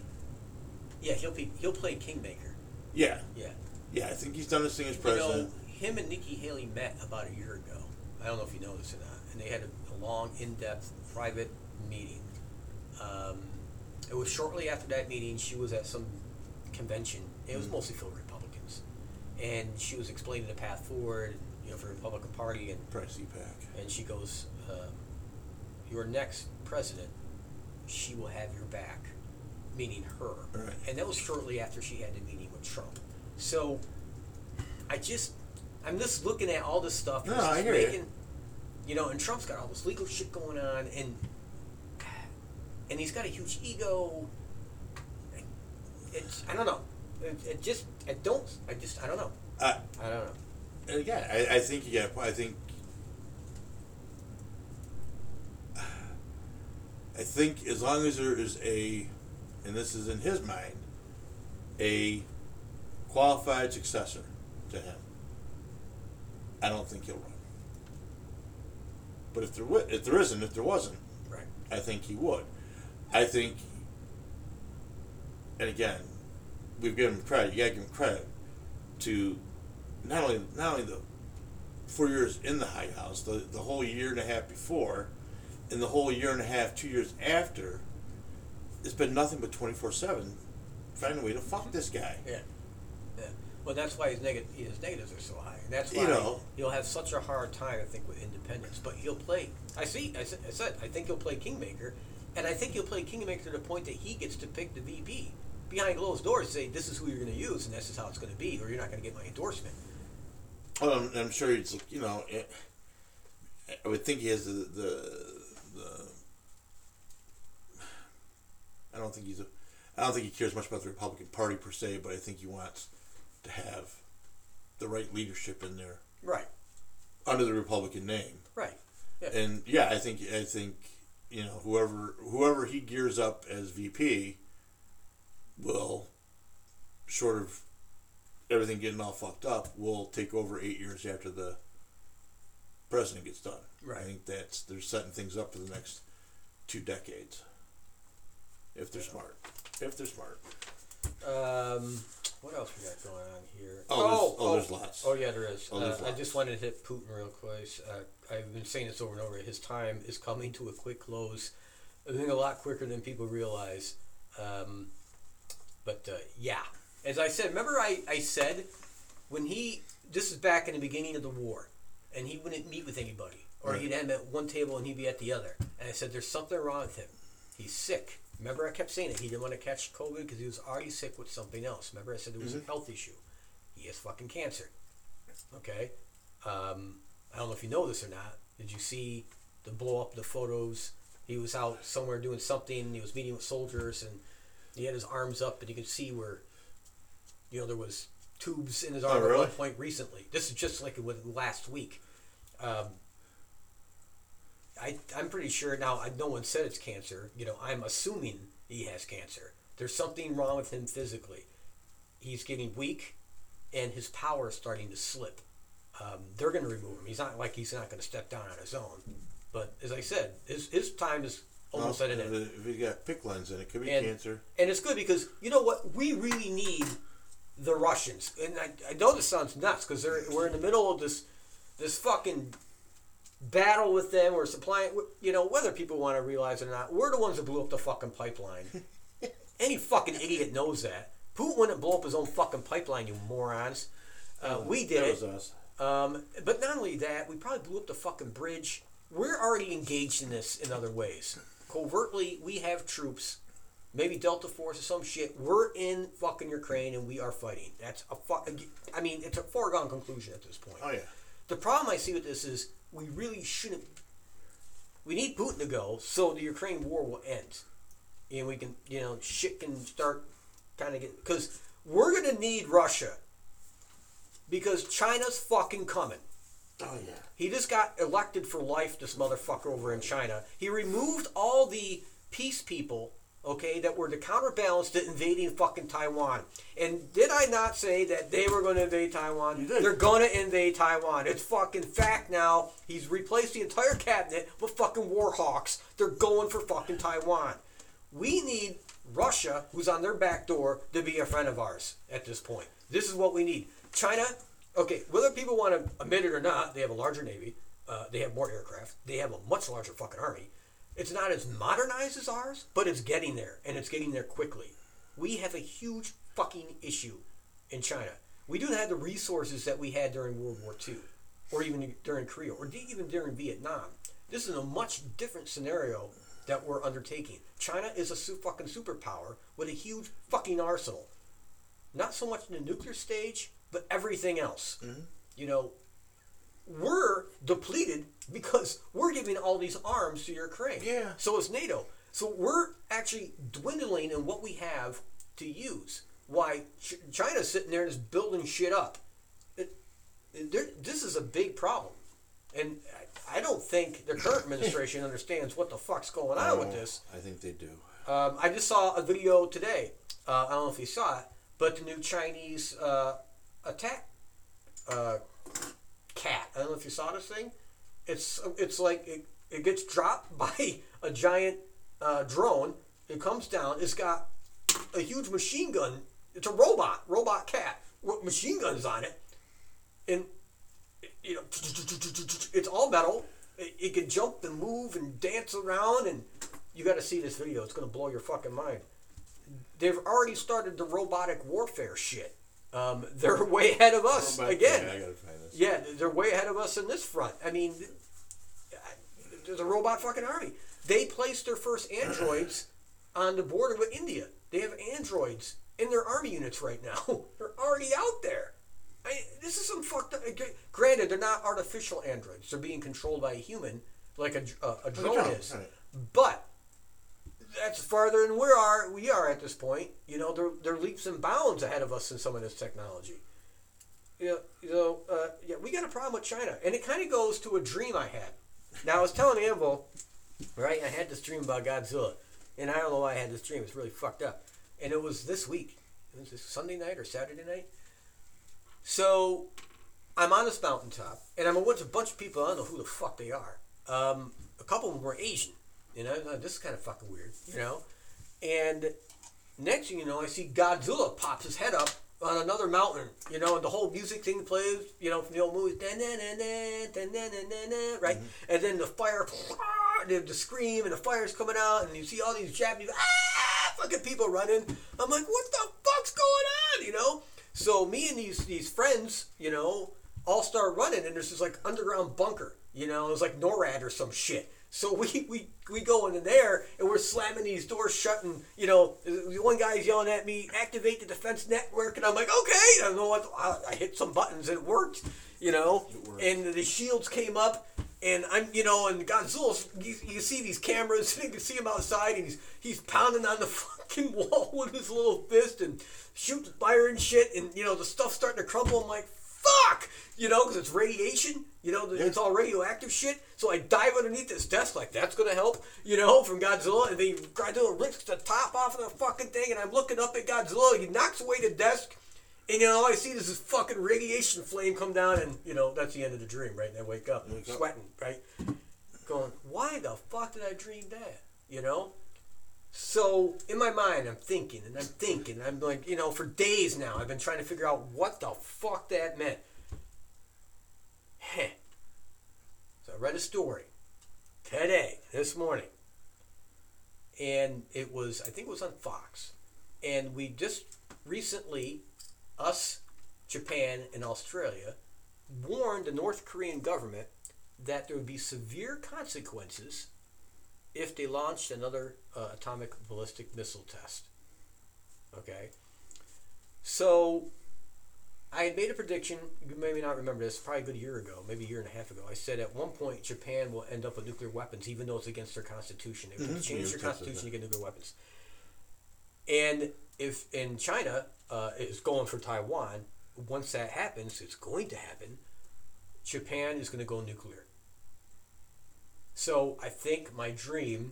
Yeah, he'll be. He'll play kingmaker. Yeah, Yeah. yeah. I think he's done his thing as You president. know, him and Nikki Haley met about a year ago. I don't know if you know this or not. And they had a, a long, in-depth, private meeting. Um, it was shortly after that meeting. She was at some convention. It was Mhm. mostly filled with Republicans, and she was explaining the path forward, you know, for the Republican Party. And CPAC. and she goes, um, "Your next president, she will have your back," meaning her. Right. And that was shortly after she had the meeting with Trump. So, I just, I'm just looking at all this stuff. No, I hear making, you know, and Trump's got all this legal shit going on, and and he's got a huge ego. It's, I don't know. It, it just, I don't, I just, I don't know. I, I don't know. and again, I, I think you got. I think. I think as long as there is a, and this is in his mind, a qualified successor to him, I don't think he'll run. But if there wa- if there isn't, if there wasn't, Right. I think he would. I think, and again, we've given him credit. You got to give him credit to not only not only the four years in the White House, the the whole year and a half before, and the whole year and a half, two years after. It's been nothing but twenty four seven, finding a way to fuck this guy. Yeah. Well, that's why his, neg- his negatives are so high. And that's why You know. he'll have such a hard time, I think, with independents. But he'll play. I see. I said, I said, I think he'll play Kingmaker. And I think he'll play Kingmaker to the point that he gets to pick the VP. Behind closed doors, say, this is who you're going to use, and this is how it's going to be, or you're not going to get my endorsement. Well, I'm, I'm sure he's you know. eh, I would think he has the the the. I don't think he's a. I don't think he cares much about the Republican Party per se, but I think he wants to have the right leadership in there Right. under the Republican name. Right. Yeah. And yeah, I think I think you know whoever whoever he gears up as VP will, short of everything getting all fucked up, will take over eight years after the president gets done. Right. I think that's they're setting things up for the next two decades. If they're smart, if they're smart. Um, what else we got going on here? Oh, there's- oh, there's lots. Oh, yeah, there is. Oh, uh, I just wanted to hit Putin real quick. Uh, I've been saying this over and over. His time is coming to a quick close. I think a lot quicker than people realize. Um, But uh, yeah, as I said, remember I, I said when he this is back in the beginning of the war, and he wouldn't meet with anybody, or Right. he'd end at one table and he'd be at the other. And I said, there's something wrong with him. He's sick. Remember, I kept saying it. He didn't want to catch COVID because he was already sick with something else. Remember, I said there was a health issue. He has fucking cancer. Okay. Um, I don't know if you know this or not. Did you see the blow up the photos? He was out somewhere doing something. He was meeting with soldiers, and he had his arms up, and you could see where, you know, there was tubes in his arm at really? one point recently. This is just like it was last week. Um, I, I'm pretty sure now. I, no one said it's cancer. You know, I'm assuming he has cancer. There's something wrong with him physically. He's getting weak, and his power is starting to slip. Um, they're going to remove him. He's not like he's not going to step down on his own. But as I said, his his time is almost Well, at an end. If you got PICC lines in it, could be And- cancer. And it's good because you know what? We really need the Russians. And I, I know this sounds nuts because we're in the middle of this this fucking battle with them. We're supplying, you know, whether people want to realize it or not, we're the ones that blew up the fucking pipeline. Any fucking idiot knows that. Putin wouldn't blow up his own fucking pipeline, you morons. Uh, we did that it. us. Um, but not only that, we probably blew up the fucking bridge. We're already engaged in this in other ways. Covertly, we have troops, maybe Delta Force or some shit. We're in fucking Ukraine and we are fighting. That's a I mean, it's a foregone conclusion at this point. Oh yeah. The problem I see with this is we really shouldn't. We need Putin to go so the Ukraine war will end, and we can, you know, shit can start kind of get because we're gonna need Russia because China's fucking coming. Oh yeah. He just got elected for life, this motherfucker over in China. He removed all the peace people, okay, that were to counterbalance the invading fucking Taiwan. And did I not say that they were going to invade Taiwan? They're going to invade Taiwan. It's fucking fact now. He's replaced the entire cabinet with fucking war hawks. They're going for fucking Taiwan. We need Russia, who's on their back door, to be a friend of ours at this point. This is what we need. China, okay, whether people want to admit it or not, they have a larger navy. Uh, they have more aircraft. They have a much larger fucking army. It's not as modernized as ours, but it's getting there, and it's getting there quickly. We have a huge fucking issue in China. We don't have the resources that we had during World War II, or even during Korea, or even during Vietnam. This is a much different scenario that we're undertaking. China is a su- fucking superpower with a huge fucking arsenal. Not so much in the nuclear stage, but everything else. Mm-hmm. You know, we're depleted because we're giving all these arms to Ukraine. Yeah. So is NATO. So we're actually dwindling in what we have to use. Why Ch- China's sitting there and is building shit up. It, it- this is a big problem. And I, I don't think the current administration understands what the fuck's going on with Oh, this. I think they do. Um, I just saw a video today. Uh, I don't know if you saw it, but the new Chinese uh, attack uh, cat. I don't know if you saw this thing. It's it's like it, it gets dropped by a giant uh, drone. It comes down. It's got a huge machine gun. It's a robot, robot cat with machine guns on it, and you know it's all metal. It, it can jump and move and dance around, and you got to see this video. It's gonna blow your fucking mind. They've already started the robotic warfare shit. Um, they're way ahead of us Go back- again. Yeah, I gotta find this. Yeah, they're way ahead of us in this front. I mean, there's a robot fucking army. They placed their first androids on the border with India. They have androids in their army units right now. they're already out there. I, this is some fucked up. Granted, they're not artificial androids. They're being controlled by a human, like a, a, a drone drone, is. right. But that's farther than we are. We are at this point. You know, they're they're leaps and bounds ahead of us in some of this technology. You know, you know uh, yeah, we got a problem with China, and it kind of goes to a dream I had. Now I was telling Anvil, right? I had this dream about Godzilla, and I don't know why I had this dream. It's really fucked up, and it was this week. It was this Sunday night or Saturday night. So I'm on this mountaintop, and I'm with a bunch of people. I don't know who the fuck they are. Um, a couple of them were Asian. You know, Now, this is kind of fucking weird. You know, and next thing you know, I see Godzilla pops his head up on another mountain. You know, and the whole music thing plays. You know, from the old movies, right? And then the fire, the, the scream, and the fire's coming out, and you see all these Japanese. Ah! fucking people running. I'm like, what the fuck's going on? You know. So me and these these friends, you know, all start running, and there's this like underground bunker. You know, it was like NORAD or some shit. So we, we, we go in there and we're slamming these doors shut and, you know, one guy's yelling at me, activate the defense network. And I'm like, okay. I don't know what, I, I hit some buttons and it worked, you know. And the shields came up and I'm, you know, and Godzilla's, you, you see these cameras, and you can see him outside and he's, he's pounding on the fucking wall with his little fist and shooting fire and shit. And, you know, the stuff's starting to crumble. I'm like, fuck, you know, because it's radiation. You know, it's all radioactive shit. So I dive underneath this desk like that's gonna help, you know, from Godzilla. And then Godzilla rips the top off of the fucking thing, and I'm looking up at Godzilla. He knocks away the desk, and you know, all I see is this fucking radiation flame come down, and you know, that's the end of the dream, right? And I wake up, Wake up. sweating, right? Going, why the fuck did I dream that? You know. So in my mind, I'm thinking and I'm thinking. I'm like, you know, for days now, I've been trying to figure out what the fuck that meant. Heh. So I read a story today, this morning, and it was, I think it was on Fox, and we just recently, us, Japan, and Australia, warned the North Korean government that there would be severe consequences if they launched another uh, atomic ballistic missile test. Okay? So, I had made a prediction, you may not remember this, probably a good year ago, maybe a year and a half ago. I said at one point Japan will end up with nuclear weapons, even though it's against their constitution. They Mhm. change their constitution to get nuclear weapons. And if in China uh, is going for Taiwan, once that happens, it's going to happen. Japan is going to go nuclear. So I think my dream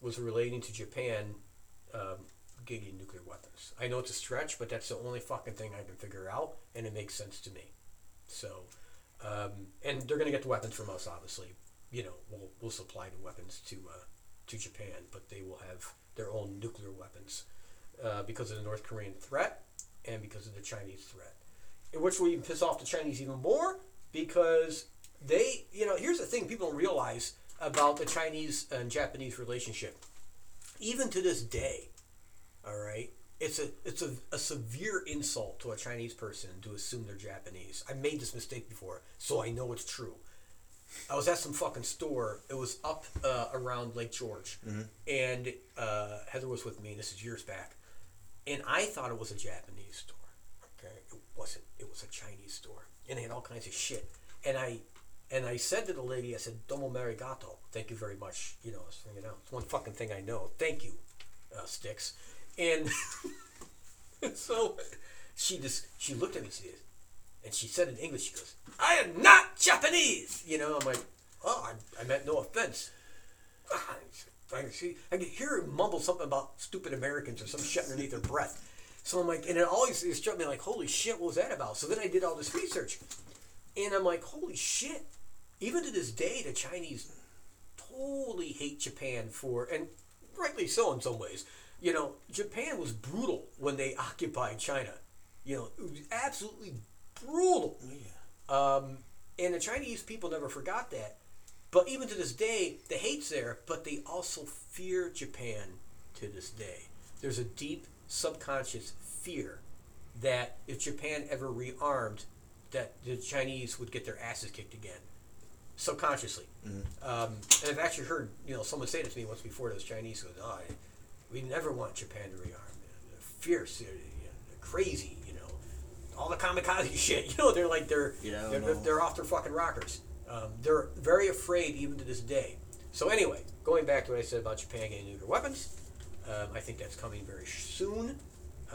was relating to Japan um, getting nuclear weapons. I know it's a stretch, but that's the only fucking thing I can figure out, and it makes sense to me. So, um, and they're going to get the weapons from us, obviously. You know, we'll, we'll supply the weapons to uh, to Japan, but they will have their own nuclear weapons uh, because of the North Korean threat and because of the Chinese threat. In which will even piss off the Chinese even more because they, you know, here's the thing people don't realize about the Chinese and Japanese relationship. Even to this day, all right, it's a it's a, a severe insult to a Chinese person to assume they're Japanese. I made this mistake before, so I know it's true. I was at some fucking store. It was up uh, around Lake George, and uh, Heather was with me. And this is years back, and I thought it was a Japanese store. Okay, it wasn't. It was a Chinese store, and they had all kinds of shit. And I and I said to the lady, I said, "Domo marigato, thank you very much." You know, I was ringing. It's one fucking thing I know. Thank you, uh, sticks. And so she just she looked at me, and she said in English, she goes, "I am not Japanese." You know, I'm like, "Oh, I, I meant no offense." I can see, I could hear her mumble something about stupid Americans or some shit underneath her breath. So I'm like, and it always it struck me like, holy shit, what was that about? So then I did all this research, and I'm like, holy shit! Even to this day, the Chinese totally hate Japan for, and rightly so in some ways. You know, Japan was brutal when they occupied China. You know, it was absolutely brutal. Um, and the Chinese people never forgot that. But even to this day, the hate's there, but they also fear Japan to this day. There's a deep subconscious fear that if Japan ever rearmed, that the Chinese would get their asses kicked again, subconsciously. Um, and I've actually heard you know someone say this to me once before. Those Chinese goes, "Oh, we never want Japan to rearm. They're fierce, they're, they're crazy, you know, all the kamikaze shit. You know, they're like they're Yeah, they're, they're, they're off their fucking rockers. Um, they're very afraid even to this day. So anyway, going back to what I said about Japan getting nuclear weapons, um, I think that's coming very soon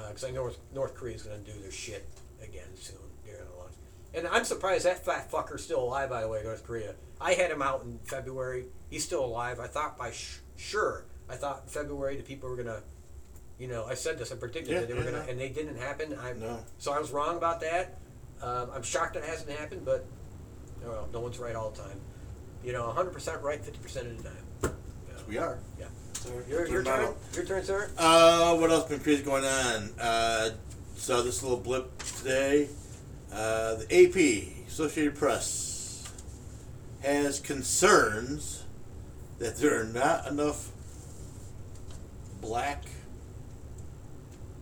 because I know North, North Korea is going to do their shit again soon. They're going to launch. And I'm surprised that fat fucker's still alive. By the way, North Korea. I had him out in February. He's still alive. I thought by sh- sure. I thought in February the people were going to. You know, I said this. I predicted Yeah, that they were yeah, gonna, no. and they didn't happen. I No. so I was wrong about that. Um, I'm shocked it hasn't happened, but well, no one's right all the time. You know, 100% right 50% of the time. You know, We are. Yeah. So Your, your turn. Your turn, sir. Uh, what else been crazy going on? Uh, saw this little blip today. Uh, the AP, Associated Press, has concerns that there are not enough black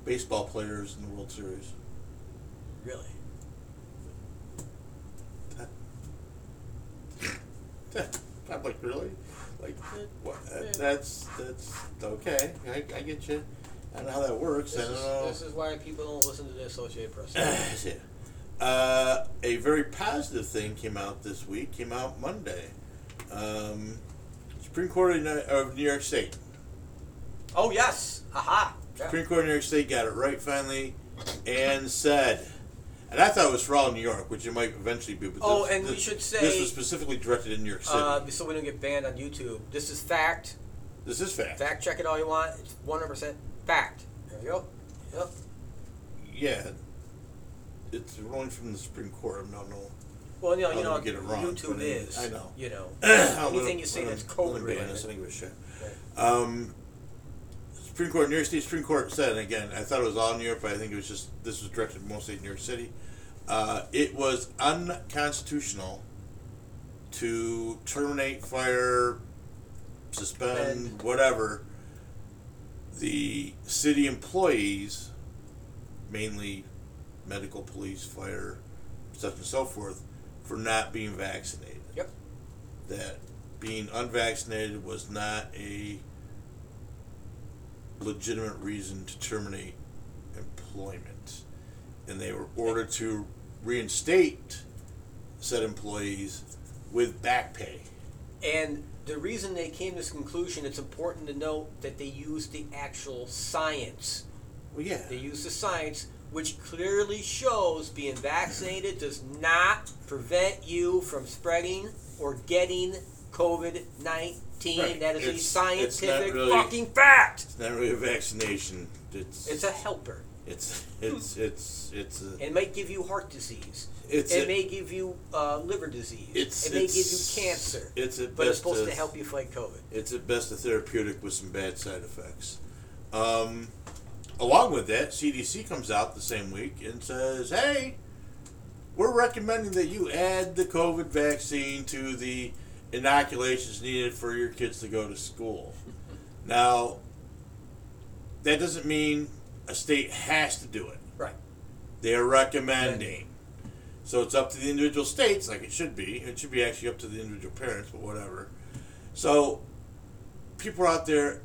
baseball players in the World Series. Really? I'm like, really? Like, what? That, that's that's okay. I, I get you. I don't know how that works. This I don't is, know. this is why people don't listen to the Associated Press. yeah. Uh, a very positive thing came out this week. Came out Monday. Um, Supreme Court of New York State. oh yes, aha. Yeah. Supreme Court of New York State got it right finally, and said, and I thought it was for all New York, which it might eventually be. But Oh, this, and we this- should this say- was specifically directed in New York City. Uh, so we don't get banned on YouTube. This is fact. this is fact. Fact check it all you want. It's one hundred percent fact. There you go. Yep. Yeah, it's a ruling from the Supreme Court. I don't know. Well, you know, you know, get it wrong, YouTube but is. I know. You know, anything you say let that's COVID let him ban related. I think it was shit. Um, Supreme Court, New York State Supreme Court said, and again, I thought it was all New York, but I think it was just this was directed mostly at New York City. Uh, it was unconstitutional to terminate, fire, suspend, Suspend. whatever the city employees, mainly medical, police, fire, such and so forth, for not being vaccinated Yep. that being unvaccinated was not a legitimate reason to terminate employment. And they were ordered to reinstate said employees with back pay. And the reason they came to this conclusion, it's important to note that they used the actual science. Well, yeah. They used the science, which clearly shows being vaccinated does not prevent you from spreading or getting COVID 19. Right. That is a It's- it's scientific really- fucking fact. It's not really a vaccination. It's It's a helper. it's it's it's it's a, It might give you heart disease. It's it a- may give you uh, liver disease. it's it may give you cancer. It's at but it's supposed a- to help you fight COVID. It's at best a therapeutic with some bad side effects. Um, along with that, CDC comes out the same week and says, "Hey, we're recommending that you add the COVID vaccine to the inoculations needed for your kids to go to school." now, that doesn't mean a state has to do it. Right. They're recommending. So it's up to the individual states, like it should be. It should be actually up to the individual parents, but whatever. So people out there,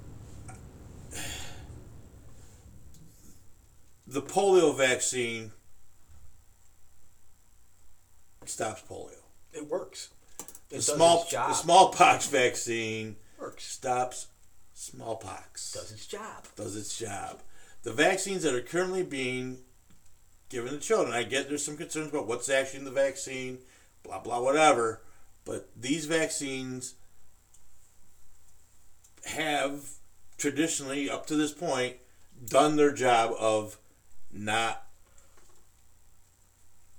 the polio vaccine stops polio. It works. It The does small its job. the smallpox vaccine works. stops smallpox. Does its job. does its job. The vaccines that are currently being given to children, I get there's some concerns about what's actually in the vaccine, blah blah whatever, but these vaccines have traditionally up to this point done their job of not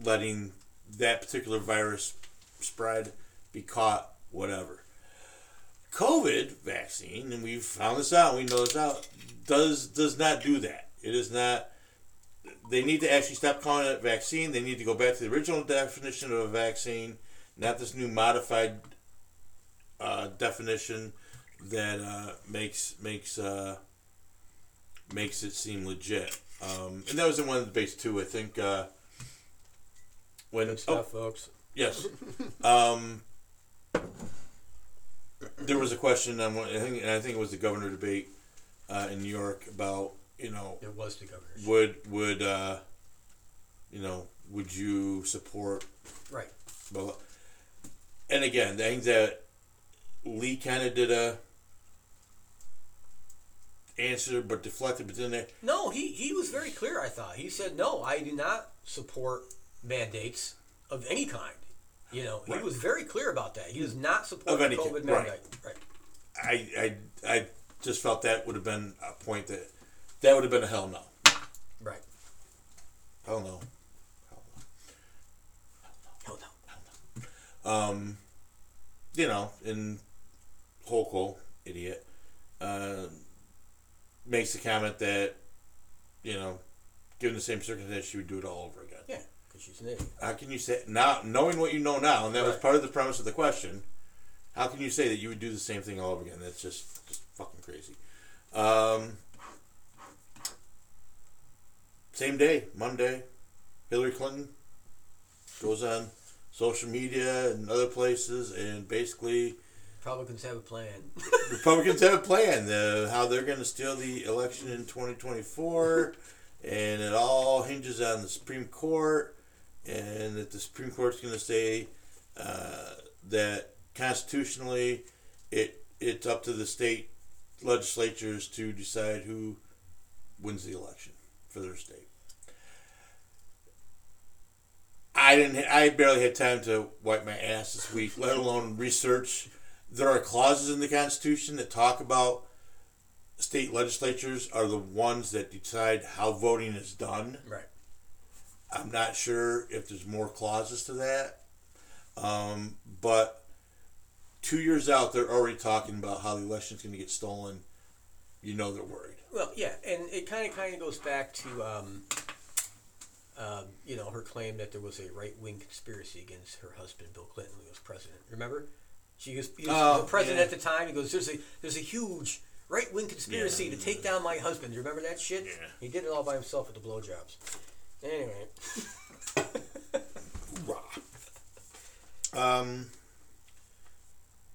letting that particular virus spread, be caught, whatever. COVID vaccine, and we've found this out, we know this out, does does not do that. It is not. They need to actually stop calling it vaccine. They need to go back to the original definition of a vaccine, not this new modified uh, definition that uh, makes makes uh, makes it seem legit. Um, and that was in one of the debates too. I think uh, when Good oh, stuff, folks. Yes. um, there was a question on one, I think, and I think it was the governor debate uh, in New York about you know It was the governor. would would uh, you know would you support Right. blah, blah. and again I think that Lee kind of did a answer but deflected but then there No, he, he was very clear, I thought. He said, no, I do not support mandates of any kind. You know, Right. he was very clear about that. He does not support the COVID kind, mandate. right. Right. I I I just felt that would have been a point that that would have been a hell no Right. hell no Hell no. Hell no, hell no. Um, you know, and Hochul, idiot, uh, makes the comment that, you know, given the same circumstance, she would do it all over again. Yeah, because she's an idiot. How can you say now, knowing what you know now, and that was part of the premise of the question? How can you say that you would do the same thing all over again? That's just just fucking crazy. Um, same day, Monday, Hillary Clinton goes on social media and other places and basically Republicans have a plan. Republicans have a plan uh, how they're going to steal the election in 2024, and it all hinges on the Supreme Court, and that the Supreme Court's going to say uh, that constitutionally, it it's up to the state legislatures to decide who wins the election for their state. I didn't. I barely had time to wipe my ass this week, let alone research. There are clauses in the Constitution that talk about state legislatures are the ones that decide how voting is done. Right. I'm not sure if there's more clauses to that, um, but two years out, they're already talking about how the election's going to get stolen. You know they're worried. Well, yeah, and it kind of kind of goes back to um, um, you know her claim that there was a right wing conspiracy against her husband Bill Clinton when he was president. Remember, she was, he was Oh, the president yeah. at the time. He goes, "There's a there's a huge right wing conspiracy Yeah. to take down my husband." You remember that shit? Yeah. He did it all by himself with the blowjobs. Anyway, Um,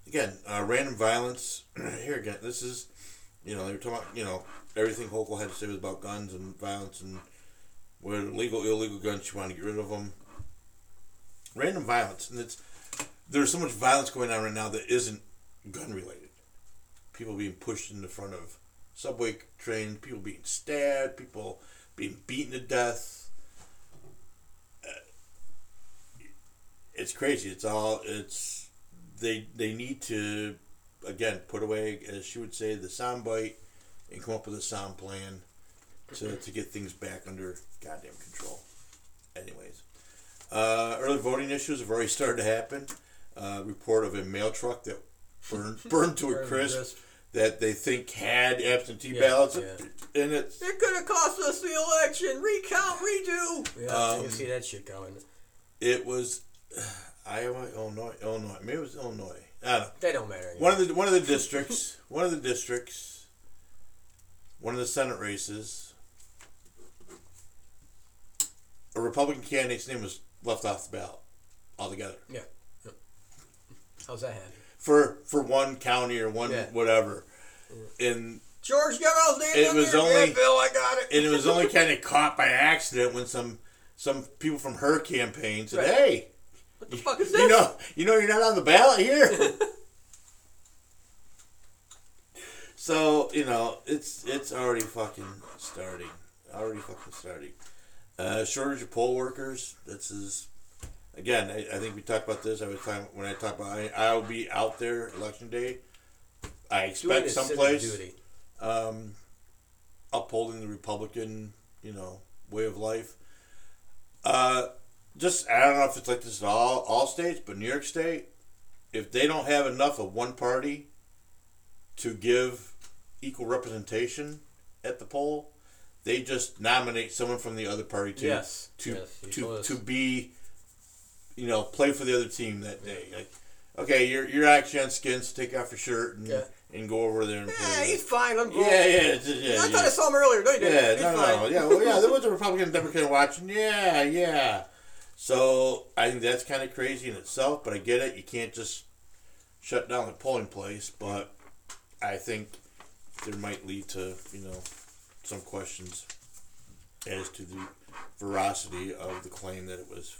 again, uh, random violence. Here again, this is, you know, they were talking about, you know, everything Hochul had to say was about guns and violence and whether legal, illegal guns, you want to get rid of them. Random violence, and it's there's so much violence going on right now that isn't gun related. People being pushed in the front of subway trains, people being stabbed, people being beaten to death. it's crazy. It's all it's they they need to again put away as she would say the sound bite and come up with a sound plan to, to get things back under goddamn control. Anyways, uh, early voting issues have already started to happen. Uh, report of a mail truck that burned burned to a crisp crisp. that they think had absentee Yeah, ballots yeah. in it. it could have cost us the election. Recount, redo. Yeah, I Um, can see that shit coming. It was Iowa, Illinois, Illinois. Maybe it was Illinois. I don't. They don't matter. Anymore. One of the one of the districts, one of the districts, one of the Senate races, a Republican candidate's name was left off the ballot altogether yeah. Yeah. How's that happen? for for one county or one Yeah. whatever, and George Gemel's name. It was there. only- Yeah, Bill. I got it. and it was only kind of caught by accident when some some people from her campaign said, Right. "Hey, What the fuck is this? you know, you know, you're not on the ballot here." so you know, it's it's already fucking starting. Already fucking starting. Uh, shortage of poll workers. This is again. I, I think we talked about this. I was talking when I talk about I, I'll be out there election day. I expect someplace um, upholding the Republican, you know, way of life. Uh, just I don't know if it's like this in all all states, but New York State, if they don't have enough of one party to give equal representation at the poll, they just nominate someone from the other party to Yes, to yes, to, to be, you know, play for the other team that day. Like, okay, you're you're actually on skins. Take off your shirt and Yeah. and go over there and Yeah, play. he's fine. I'm Yeah, yeah, it's just- yeah. I yeah. thought I saw him earlier. No, you didn't. Yeah, He's no, fine. no, yeah, well, yeah. There was a Republican Democrat watching. Yeah, yeah. So I think that's kind of crazy in itself, but I get it. You can't just shut down the polling place, but I think there might lead to you know some questions as to the veracity of the claim that it was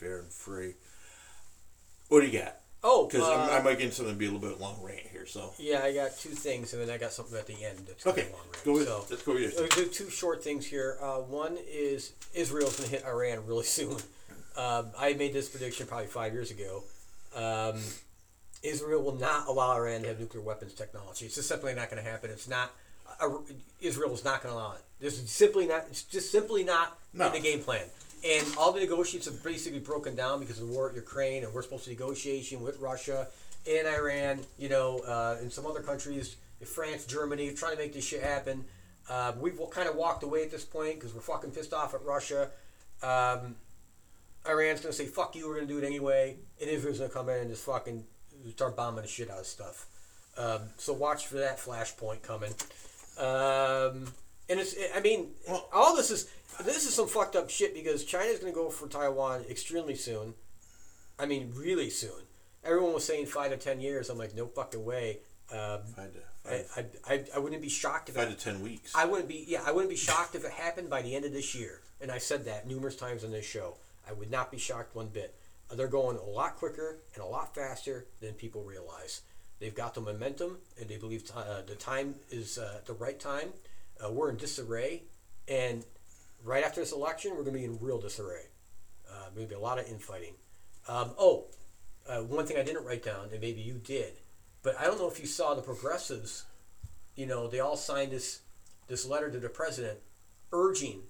fair and free. What do you got? Oh, Because uh, I might get into something to be a little bit long rant here. So yeah, I got two things, and then I got something at the end. That's okay, gonna be a long rant. go with So, let's go with yours. Two short things here. Uh, one is Israel's going to hit Iran really soon. Um, I made this prediction probably five years ago. Um, Israel will not allow Iran to have nuclear weapons technology. It's just simply not going to happen. It's not. Uh, Israel is not going to allow it. This is simply not. It's just simply not No. in the game plan. And all the negotiations have basically broken down because of the war at Ukraine, and we're supposed to negotiation with Russia and Iran. You know, uh, and some other countries, France, Germany, trying to make this shit happen. Um, we've kind of walked away at this point because we're fucking pissed off at Russia. Um, Iran's gonna say "fuck you," we're gonna do it anyway, and Israel's gonna come in and just fucking start bombing the shit out of stuff. Um, so watch for that flashpoint coming. Um, And it's, I mean, Well- all this is this is some fucked up shit because China's going to go for Taiwan extremely soon. I mean, really soon. Everyone was saying five to ten years. I'm like, no fucking way. Um, Five to I, five, I, I, I wouldn't be shocked if five it, to ten weeks. I wouldn't be yeah I wouldn't be shocked if it happened by the end of this year. And I said that numerous times on this show. I would not be shocked one bit. Uh, They're going a lot quicker and a lot faster than people realize. They've got the momentum, and they believe t- uh, the time is uh, the right time. Uh, we're in disarray, and right after this election, we're going to be in real disarray. Uh, maybe a lot of infighting. Um, oh, uh, one thing I didn't write down, and maybe you did, but I don't know if you saw the progressives. You know, they all signed this this letter to the president, urging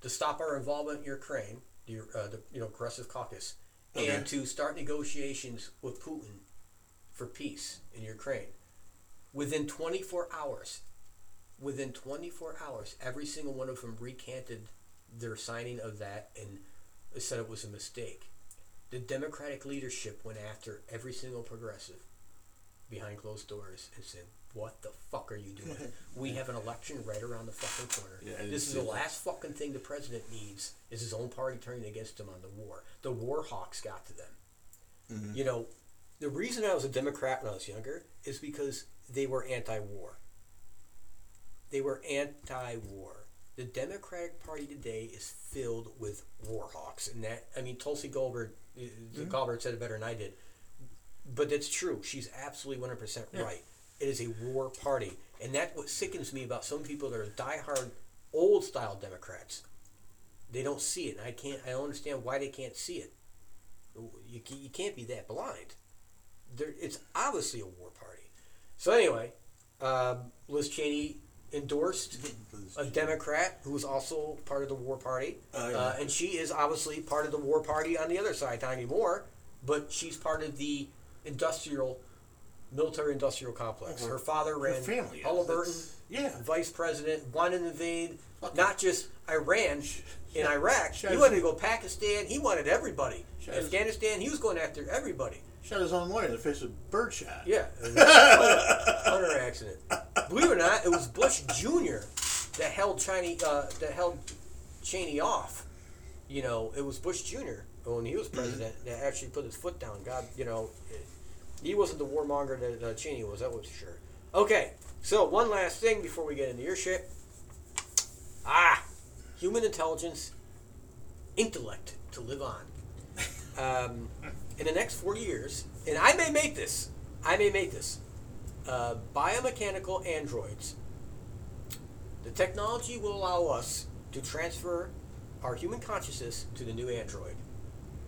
to stop our involvement in Ukraine, the, uh, the you know Progressive Caucus, Okay. and to start negotiations with Putin for peace in Ukraine. Within 24 hours, within 24 hours, every single one of them recanted their signing of that and said it was a mistake. The Democratic leadership went after every single progressive behind closed doors and said, "What the fuck are you doing? We have an election right around the fucking corner. Yeah, this is the last fucking thing the president needs is his own party turning against him on the war. The war hawks got to them. Mm-hmm. You know, the reason I was a Democrat when I was younger is because they were anti-war. They were anti-war. The Democratic Party today is filled with war hawks, and that I mean, Tulsi Gabbard, uh, Mm-hmm. Gabbard said it better than I did, but that's true. She's absolutely one hundred percent right. It is a war party, and that's what sickens me about some people that are diehard old style Democrats. They don't see it, and I can't. I don't understand why they can't see it. You, you can't be that blind. There, it's obviously a war party. So anyway, um, Liz Cheney endorsed a Democrat who was also part of the war party, Oh, yeah. uh, and she is obviously part of the war party on the other side, not anymore, but she's part of the industrial, military-industrial complex. Well, Her father her ran family. Halliburton, That's- yeah. vice president, wanted to invade Fucking- not just Iran in Iraq. He wanted to go Pakistan. He wanted everybody. Afghanistan. He was going after everybody. Shot his own lawyer in the face with birdshot. Yeah, Hunter, accident. Believe it or not, it was Bush Jr. that held Cheney uh, that held Cheney off. You know, it was Bush Jr. when he was president that actually put his foot down. God, you know, it- he wasn't the warmonger that uh, Cheney was. That was for sure. Okay, so one last thing before we get into your shit. Ah, human intelligence, intellect to live on. Um, in the next four years, and I may make this, I may make this, uh, biomechanical androids. The technology will allow us to transfer our human consciousness to the new android.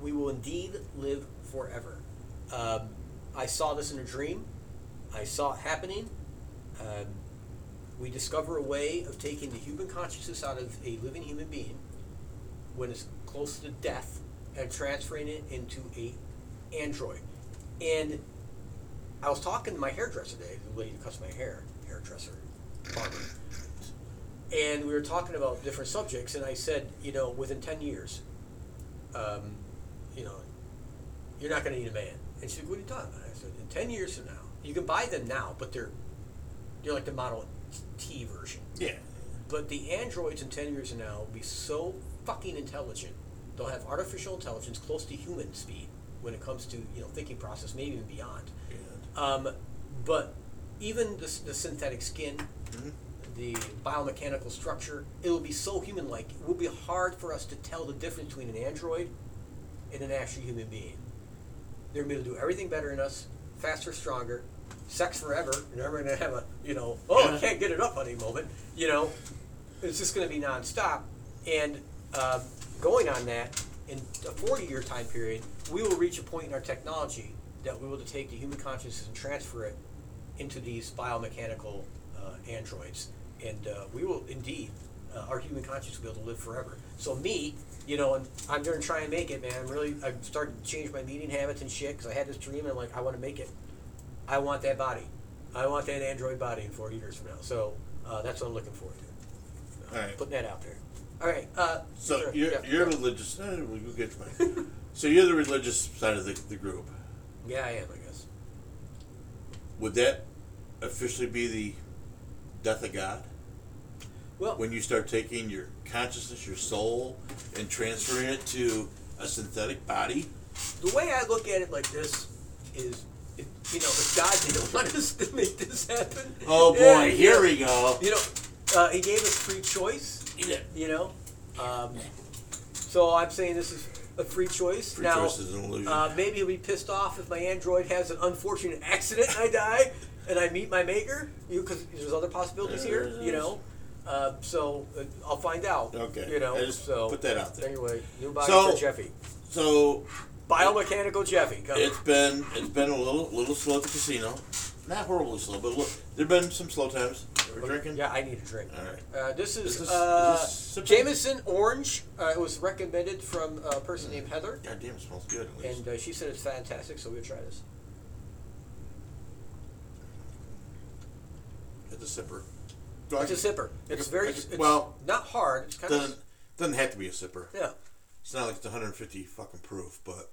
We will indeed live forever. Um, I saw this in a dream. I saw it happening. Um, we discover a way of taking the human consciousness out of a living human being when it's close to death and transferring it into a android. And I was talking to my hairdresser today, the lady who cuts my hair, hairdresser, barber. And we were talking about different subjects, and I said, you know, within 10 years, um, you know, you're not going to need a man. And she said, what are you talking about? I said, in 10 years from now, you can buy them now, but they're, they're like the Model T version. Yeah. But the androids in 10 years from now will be so fucking intelligent. They'll have artificial intelligence close to human speed when it comes to, you know, thinking process, maybe even beyond. Um, but even the, the synthetic skin, the biomechanical structure, it will be so human-like. It will be hard for us to tell the difference between an android and an actual human being. They're going to be able to do everything better than us, faster, stronger, sex forever. You're never going to have a, you know, oh, I can't get it up, any moment. You know, it's just going to be nonstop. And um, going on that, in a 40 year time period, we will reach a point in our technology that we will take the human consciousness and transfer it into these biomechanical uh, androids. And uh, we will indeed, uh, our human consciousness will be able to live forever. So, me, you know, and I'm going to try and make it, man. I'm really, I've started to change my eating habits and shit because I had this dream and I'm like, I want to make it. I want that body. I want that android body in 40 years from now. So, uh, that's what I'm looking forward to. All right. Putting that out there. All right. Uh, So sure, you're yeah, you're yeah. religious. Eh, we'll get to mine. so you're the religious side of the, the group. Yeah, I am, I guess. Would that officially be the death of God? Well- when you start taking your consciousness, your soul, and transferring it to a synthetic body. The way I look at it like this is, if, you know, if God didn't want us to make this happen. Oh boy, yeah, here you we go. You know, uh, He gave us free choice. Yeah. You know, um, so I'm saying this is a free choice. Free now, choice is an illusion. Uh, maybe he'll be pissed off if my android has an unfortunate accident and I die and I meet my maker. You because there's other possibilities here. You know. Uh, so uh, I'll find out. Okay. You know. I just so put that out there. Anyway, new body So- for Jeffy. So Biomechanical Jeffy. Come. it's been it's been a little little slow at the casino. Not horribly slow, but look, there've been some slow times. We're drinking. Yeah, I need a drink. All right. Uh, this is, Is this- uh, is this? Jameson Orange. Uh, it was recommended from a person named Heather, God damn, it smells good. At least. and uh, she said it's fantastic. So we'll try this. it's a sipper. Do It's a sipper. It's I very it's well, not hard. It's kind Doesn't of doesn't have to be a sipper. yeah, It's not like it's 150 fucking proof, but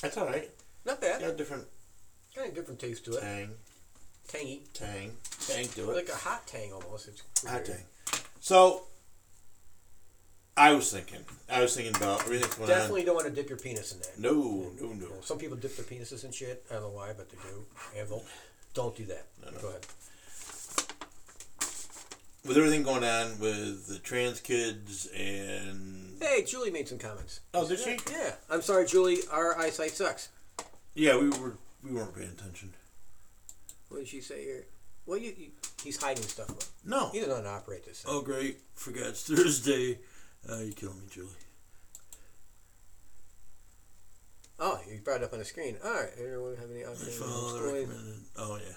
that's all right. not bad. Got a different Kind of different taste to it. tang, Tangy, tang, tang to it. like a hot tang almost. It's Hot weird. tang. So, I was thinking, I was thinking about everything going Definitely don't want to dip your penis in that. on. No, no, no. Some people dip their penises in shit. I don't know why, but they do. Anvil, don't do that. No, no. Go ahead. With everything going on with the trans kids and Hey, Julie made some comments. oh, did she? Yeah, I'm sorry, Julie. Our eyesight sucks. Yeah, we were we weren't paying attention. What did she say here? Well, you, you he's hiding stuff. No. He doesn't know how to operate this. Thing. Oh, great! Forgot it's Thursday. Uh, you killing me, Julie. Oh, you brought it up on the screen. All right. Anyone have any options? Follow recommended. Oh yeah.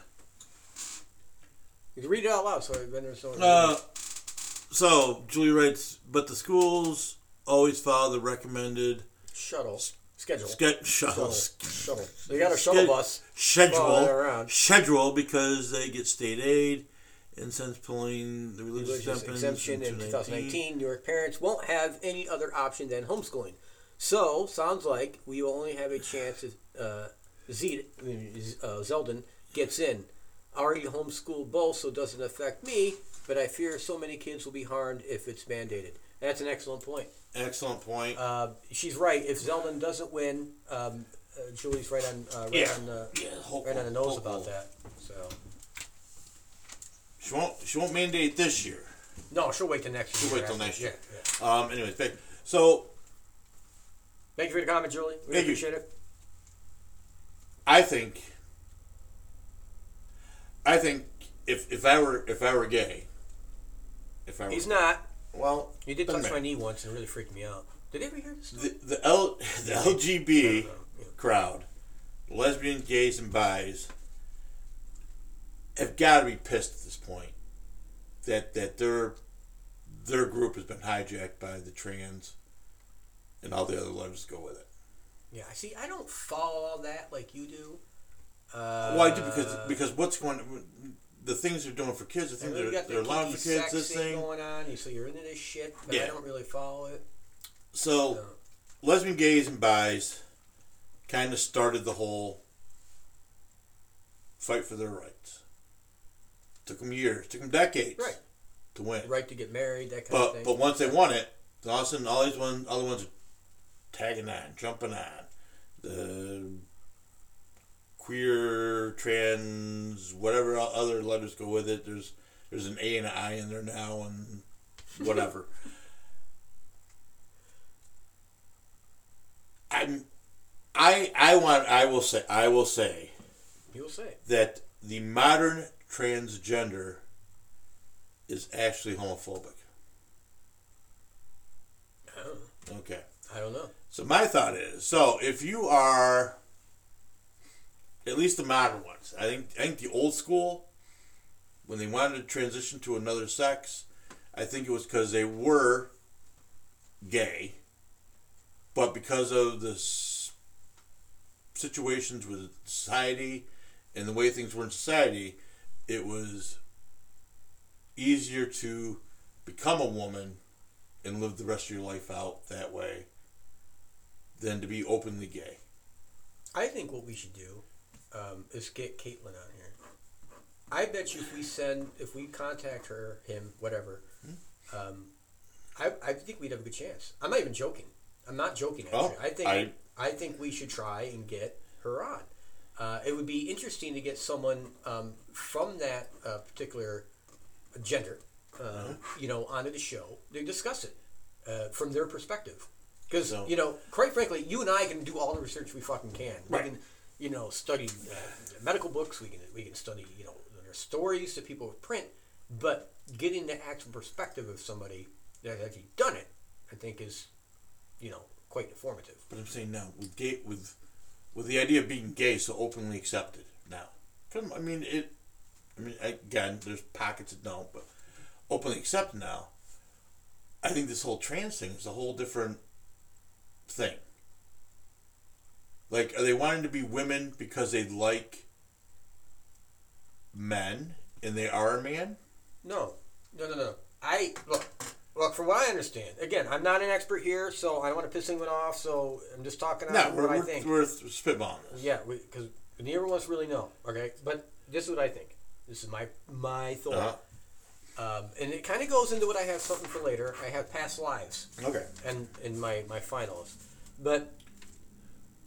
You can read it out loud, so vendors don't. Uh, so Julie writes, but the schools always follow the recommended shuttle schedule. ske- shuttle shuttle. Shuttle. They got a shuttle Sched- bus. schedule around. schedule because they get state aid, and since pulling the religious, religious exemption in 2019, 2019, New York parents won't have any other option than homeschooling. So, sounds like we will only have a chance if uh, Z- uh, Zeldin gets in. I already homeschooled both, so it doesn't affect me, but I fear so many kids will be harmed if it's mandated. That's an excellent point. Excellent point. Uh, she's right. If Zeldin doesn't win, um, uh, Julie's right on uh, right Yeah. on the yeah, hope- right on the nose hope- about that. So She won't. She won't mandate this year. no, she'll wait till next year. She'll wait till next year. Yeah, yeah. Um. Anyways, back. So Thank you for the comment, Julie. We Thank you. appreciate it. I think. I think if if I were if I were gay. If I were He's not. Well, He did touch my knee once and it really freaked me out. Did he ever hear this? the the L the LGB Yeah. crowd, lesbians, gays, and bis, have got to be pissed at this point that that their their group has been hijacked by the trans, and all the other letters go with it. Yeah, I see. I don't follow all that like you do. Uh, well, I do because because what's going the things they're doing for kids, the things they're, they're allowing for kids, this thing going on. You so you're into this shit, but I don't really follow it. So, lesbian, gays, and bis kind of started the whole fight for their rights. Took them years, took them decades Right. to win. Right to get married, that kind But of thing. but once they won it, all of a sudden all these one other ones are tagging on, jumping on. The queer, trans, whatever other letters go with it. There's there's an A and an I in there now, and whatever. I'm, I I want I will say I will say You'll say. that the modern transgender is actually homophobic. I don't know. Okay. I don't know. So my thought is, so if you are at least the modern ones, I think I think the old school when they wanted to transition to another sex, I think it was because they were gay, but because of the situations with society and the way things were in society, it was easier to become a woman and live the rest of your life out that way than to be openly gay. I think what we should do um, is get Caitlin on here. I bet you if we send, if we contact her, him, whatever, Hmm? um, I, I think we'd have a good chance. I'm not even joking. I'm not joking. Actually, Oh, I think I- I, think we should try and get her on. Uh, it would be interesting to get someone um, from that uh, particular gender, uh, Mm-hmm. you know, onto the show to discuss it uh, from their perspective. Because So- you know, quite frankly, you and I can do all the research we fucking can. Right. We can, you know, study uh, medical books. We can we can study you know their stories that people print. But getting the actual perspective of somebody that has actually done it, I think, is you know quite informative. But I'm saying now with gay with with the idea of being gay so openly accepted now. I mean it. I mean again, there's pockets that don't, but openly accepted now. I think this whole trans thing is a whole different thing. Like, are they wanting to be women because they like men and they are a man? No, no, no, no. I look, look. From what I understand, again, I'm not an expert here, so I don't want to piss anyone off. So I'm just talking No, out what I think. we're spitballing this. Yeah, because neither of us really know. Okay, but this is what I think. This is my my thought, Uh-huh. um, and it kind of goes into what I have something for later. I have past lives Okay. and in my my finals, but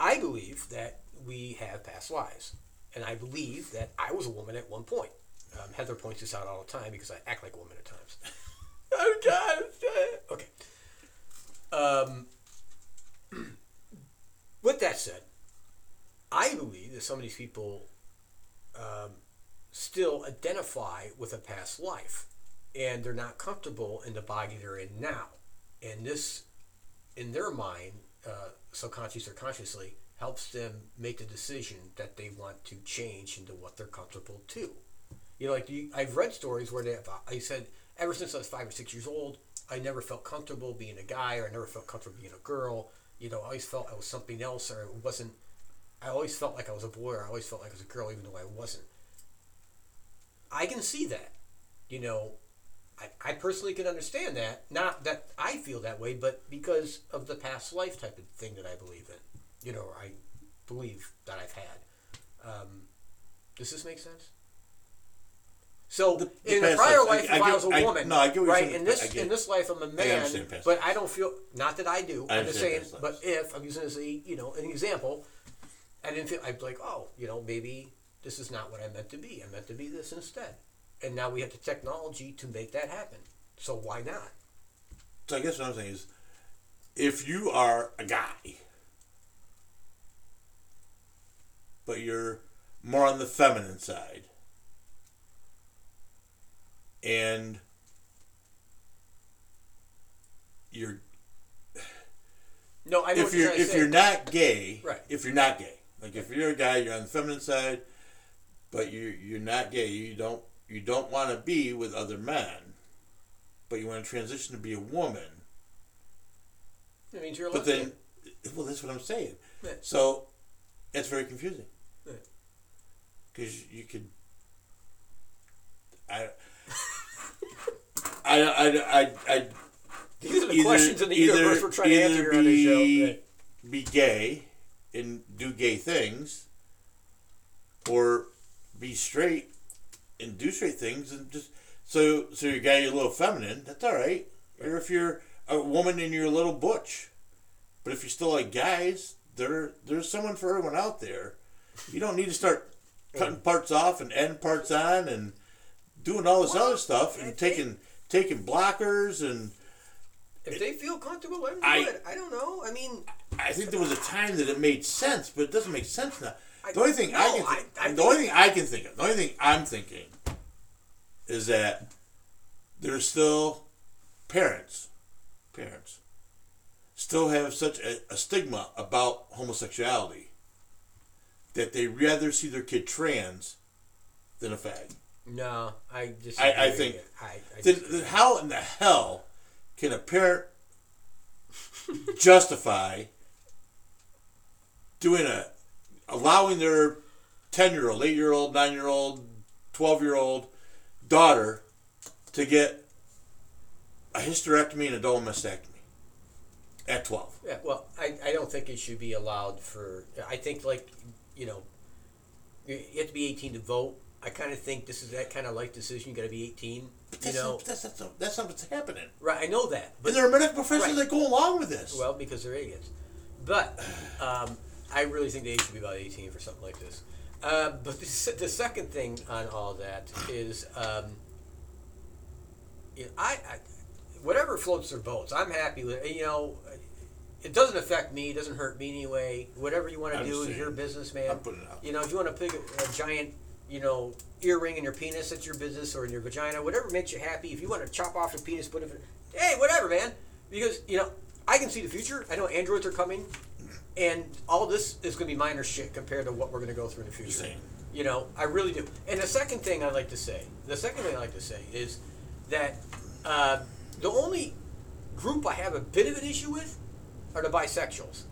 I believe that we have past lives, and I believe that I was a woman at one point. Um, Heather points this out all the time because I act like a woman at times. oh God! Okay. Um, with that said, I believe that some of these people um, still identify with a past life, and they're not comfortable in the body they're in now. And this, in their mind, uh, subconscious or consciously, helps them make the decision that they want to change into what they're comfortable to. You know, like you, I've read stories where they have, I said, ever since I was five or six years old, I never felt comfortable being a guy, or I never felt comfortable being a girl. You know, I always felt I was something else, or it wasn't. I always felt like I was a boy, or I always felt like I was a girl, even though I wasn't. I can see that. You know, I, I personally can understand that. Not that I feel that way, but because of the past life type of thing that I believe in. You know, I believe that I've had. Um, does this make sense? So The- the in a prior life, I- I I, was a I- woman, no, I get right? In this in this life, I'm a man, but. I don't feel not that I do. I I'm just saying. But if I'm using this as a you know an example, I didn't feel I'd be like, oh, you know, maybe this is not what I meant to be. I meant to be this instead. And now we have the technology to make that happen. So why not? So I guess what I'm saying is, if you are a guy, but you're more on the feminine side, and you're No, I if you're, you're if say. you're not gay, Right. If you're not gay, like if you're a guy, you're on the feminine side, but you you're not gay. You don't you don't want to be with other men, but you want to transition to be a woman. It means you're But then, well, that's what I'm saying. Yeah. So, it's very confusing. Yeah. Because you could, I, I, I, I, I These are the either- questions in the either- universe we're trying to answer here on this show. Right. be gay and do gay things, or be straight and do straight things, and just so so you're a little feminine. That's all right. Or if you're a woman and you're a little butch, but if you're still like guys, there there's someone for everyone out there. You don't need to start cutting parts off and end parts on and doing all this Well, other stuff and taking taking blockers and If they feel comfortable, let them do I- it. I don't know. I mean, I think there was a time that it made sense, but it doesn't make sense now. I- The only thing I can, think, I the only thing I can think of, the only thing I'm thinking, is that there's still parents, parents, still have such a, a stigma about homosexuality that they rather see their kid trans than a fag. no, I just. I- I think- I, I then how in the hell can a parent justify doing a allowing their ten year old, eight year old, nine year old, twelve year old daughter to get a hysterectomy and a double mastectomy at twelve? Yeah, well, I, I don't think it should be allowed for. I think like, you know, you you have to be 18 to vote. I kind of think this is that kind of life decision. You got to be 18. You That's know, not, that's, not, that's not what's happening. right? I know that, but And there are medical professionals Right. that go along with this. Well, because they're idiots. But um, I really think the age should be about 18 for something like this. Uh, but the, the second thing on all that is, um, you know, I, I, whatever floats their boats, I'm happy with. You know, it doesn't affect me. It doesn't hurt me anyway. Whatever you want to do is your business, man. I'm putting it out. You know, if you want to pick a, a giant, you know, earring in your penis, that's your business, or in your vagina, whatever makes you happy. If you want to chop off your penis, put it, hey, whatever, man. Because you know, I can see the future. I know androids are coming, and all this is going to be minor shit compared to what we're going to go through in the future. Same. You know, I really do. And the second thing I'd like to say, the second thing I like to say is that uh, the only group I have a bit of an issue with are the bisexuals.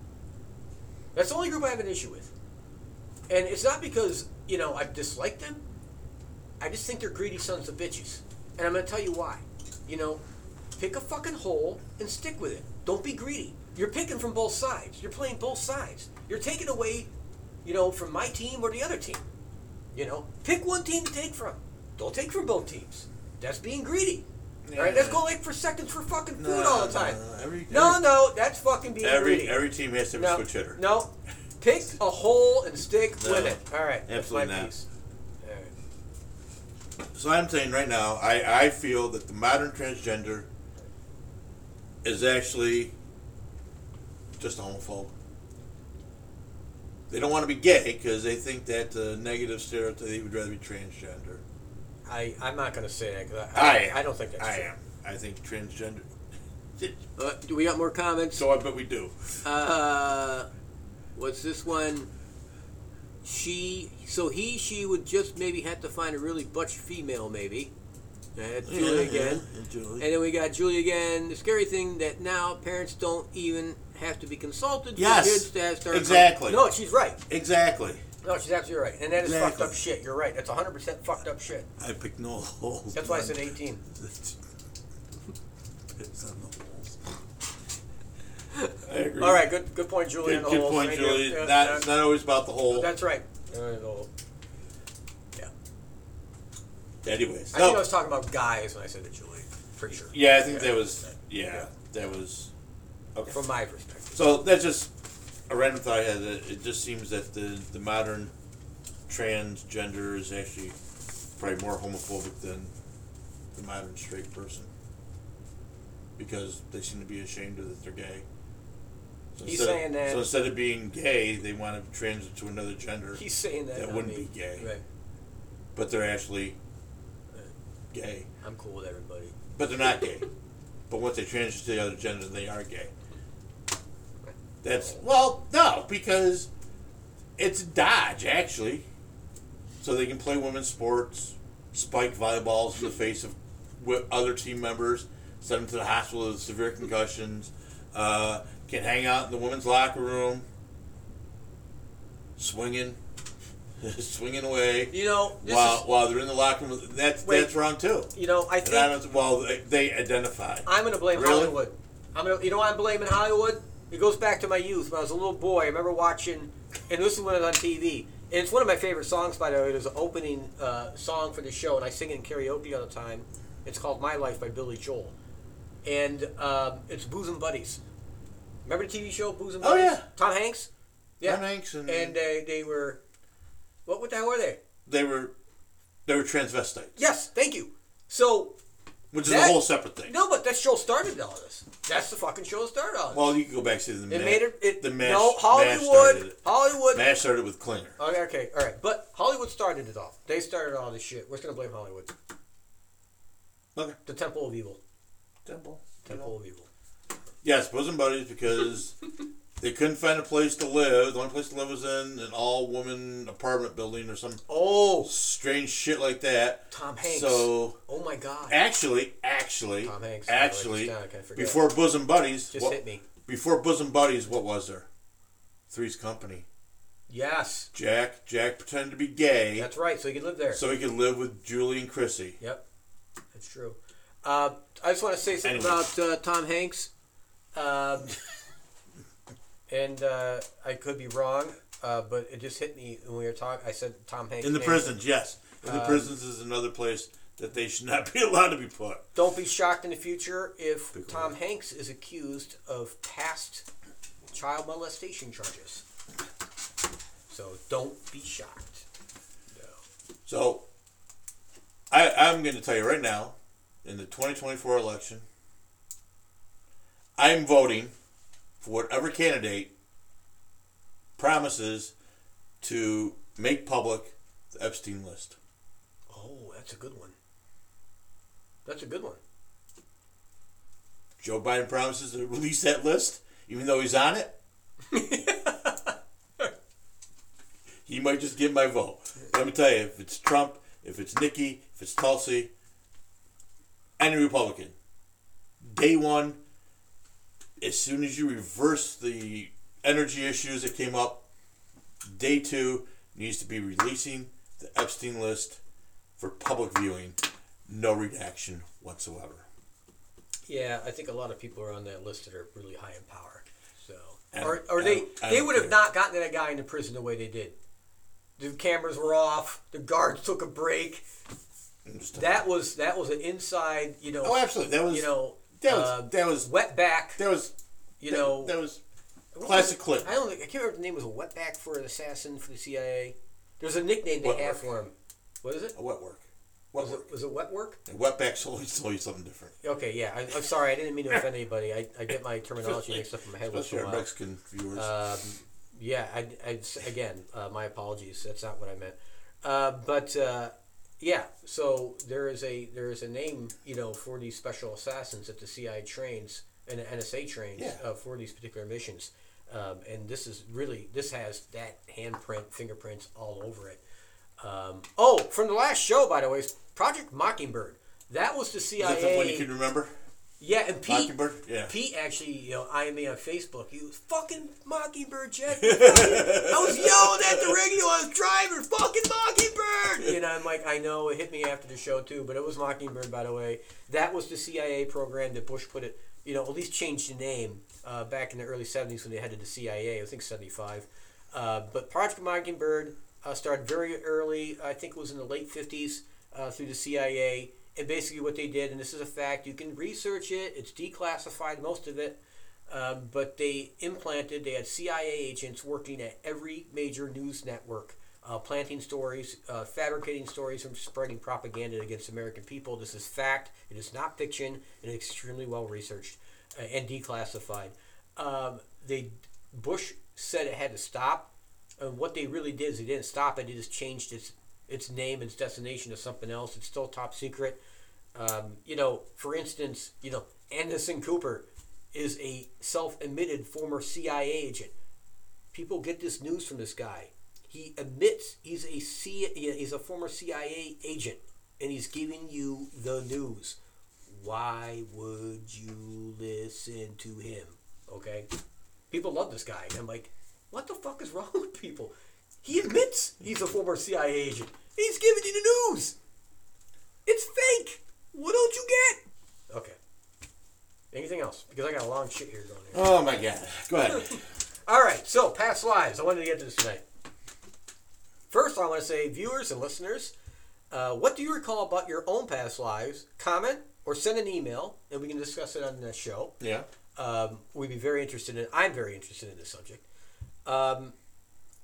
That's the only group I have an issue with. And it's not because, you know, I dislike them. I just think they're greedy sons of bitches. And I'm going to tell you why. You know, pick a fucking hole and stick with it. Don't be greedy. You're picking from both sides. You're playing both sides. You're taking away, you know, from my team or the other team. You know, pick one team to take from. Don't take from both teams. That's being greedy. All right, let's go like for seconds for fucking food No, all the time. no, every- no, every- no, that's fucking being Every greedy. every team has to have no, a switch hitter. No, pick a hole and stick No, with it. All right, absolutely not. piece. Right. So I'm saying right now, I, I feel that the modern transgender is actually just a homophobe. They don't want to be gay because they think that the negative stereotype they would rather be transgender. I I'm not gonna say that 'cause I I. I, don't think that's I true. am. I think transgender. Uh, do we got more comments? So I bet we do. Uh, what's this one? She, so he, she would just maybe have to find a really butch female, maybe. That's Julie Yeah, again. yeah, Julie. And then we got Julie again. The scary thing that now parents don't even have to be consulted Yes, for kids to have start. exactly. No, she's right. Exactly. No, she's absolutely right. And that is fucked up shit. You're right. That's 100% fucked up shit. I picked no holes. That's why I said 18. Picks on the holes. I agree. All right, good good point, Julie. Good, good point, thing. Julie. Yeah, not, yeah. it's not always about the hole. That's right. Anyways, I no. think I was talking about guys when I said it, Julie. Pretty sure. yeah, I think Yeah. that was. Yeah, that was. Okay. From my perspective. So that's just a random thought I had. That it just seems that the the modern transgender is actually probably more homophobic than the modern straight person because they seem to be ashamed of that they're gay. So He's instead of- saying that- So instead of being gay, they want to transit to another gender, He's saying that. That not wouldn't me. be gay. Right. but they're actually gay. I'm cool with everybody. But they're not gay. but once they transition to the other gender, they are gay. That's well, no, because it's Dodge actually, so they can play women's sports, spike volleyballs in the face of other team members, send them to the hospital with severe concussions, uh, can hang out in the women's locker room, swinging, swinging away You know, while is, while they're in the locker room. That's Wait. that's wrong too. you know, I I think don't, well, they, they identify. I'm going to blame Really? Hollywood. I'm gonna, you know why I'm blaming Hollywood? It goes back to my youth. When I was a little boy, I remember watching, and this is when it was on TV. And it's one of my favorite songs, by the way. It was an opening uh, song for the show, and I sing it in karaoke all the time. It's called My Life by Billy Joel. And um, it's Bosom Buddies. Remember the TV show Bosom Buddies? Oh, Buddies? yeah. Tom Hanks? Yeah. Tom Hanks and, And they were, what, what the hell were they? they were they were transvestites, Yes, thank you. So, which is That- a whole separate thing. no, but that show started all this. That's the fucking show that started all this. Well, you can go back to the It ma- made it. it the mash, no, Hollywood. it. Hollywood. Mash started with Klinger. Okay, okay, all right. But Hollywood started it all. They started all this shit. We're just gonna blame Hollywood. Okay. The Temple of Evil. Temple. Temple of Evil. Yes, bosom buddies because they couldn't find a place to live. The only place to live was in an all-woman apartment building or some Oh, strange shit like that. Tom Hanks. So oh my God. actually, actually, Tom Hanks. actually, I wrote down, before bosom buddies, Just what- hit me. before bosom buddies, what was there? Three's Company. Yes, Jack Jack pretended to be gay that's right. So he could live there. so he could live with Julie and Chrissy. Yep, that's true. Uh, I just want to say something Anyway. about uh, Tom Hanks, um, and uh, I could be wrong, uh, but it just hit me when we were talking. I said Tom Hanks In the prisons, yes. And the Um, prisons is another place that they should not be allowed to be put. Don't be shocked in the future if Big Tom word. Hanks is accused of past child molestation charges. So don't be shocked. No. So, I, I'm going to tell you right now, in the 2024 election, I'm voting for whatever candidate promises to make public the Epstein list. Oh, that's a good one. That's a good one. Joe Biden promises to release that list, even though he's on it. he might just get my vote. Let me tell you, if it's Trump, if it's Nikki, if it's Tulsi, any Republican, day one, as soon as you reverse the energy issues that came up, day two needs to be releasing the Epstein list for public viewing, no redaction whatsoever. Yeah, I think a lot of people are on that list that are really high in power. So, or, or I they don't- I they would have not gotten that guy into prison the way they did. The cameras were off. The guards took a break. That was that was an inside, you know, Oh, absolutely. That was you know, that was uh, that was wet back. that was You that, know, that was classic clip. I don't think I can't remember the name was a wetback for an assassin for the CIA. There's a nickname they Wet have work. for him. What is it? a wet work. Wet Was work. it was it wet work? And wetback's always tell you something different. Okay, yeah. I, I'm sorry, I didn't mean to offend anybody. I, I get my terminology mixed up in my head Especially our while. Mexican viewers. Um, yeah, I, I, again, uh, my apologies. That's not what I meant. Uh, but uh, yeah, so there is a there is a name, you know, for these special assassins that the CIA trains and the NSA trains Yeah. uh, for these particular missions. Um, and this is really this has that handprint, fingerprints all over it. Um, oh, from the last show, by the way, Project Mockingbird. That was the Is CIA. that the one you can remember? Yeah, and Pete? Yeah. Pete actually, you know, eyeing me on Facebook. He was fucking Mockingbird, Jack. I was yelling at the radio. I was driving, fucking Mockingbird. You know, I'm like, I know it hit me after the show too, but it was Mockingbird, by the way. That was the CIA program that Bush put it. You know, at least changed the name uh, back in the early '70s when they headed to CIA. I think '75. Uh, but Project Mockingbird uh, started very early. I think it was in the late '50s uh, through the CIA. And basically, what they did, and this is a fact, you can research it. It's declassified, most of it. Um, but they implanted, they had CIA agents working at every major news network, uh, planting stories, uh, fabricating stories, and spreading propaganda against American people. This is fact. It is not fiction. and it's extremely well researched uh, and declassified. Um, they Bush said it had to stop. And what they really did is they didn't stop it. They just changed its its name, its destination to something else. It's still top secret. Um, you know, for instance, you know, Anderson Cooper is a self-admitted former CIA agent. People get this news from this guy. He admits he's a C, he's a former CIA agent, and he's giving you the news. Why would you listen to him? Okay, people love this guy. And I'm like, what the fuck is wrong with people? He admits he's a former CIA agent. He's giving you the news. It's fake. What don't you get? Okay. Anything else? Because I got a long shit here going here. Oh my god. Go ahead. All right, so past lives. I wanted to get to this tonight. First, I want to say, viewers and listeners, uh, what do you recall about your own past lives? Comment or send an email, and we can discuss it on the show. yeah. Um, we'd be very interested in. I'm very interested in this subject. Um,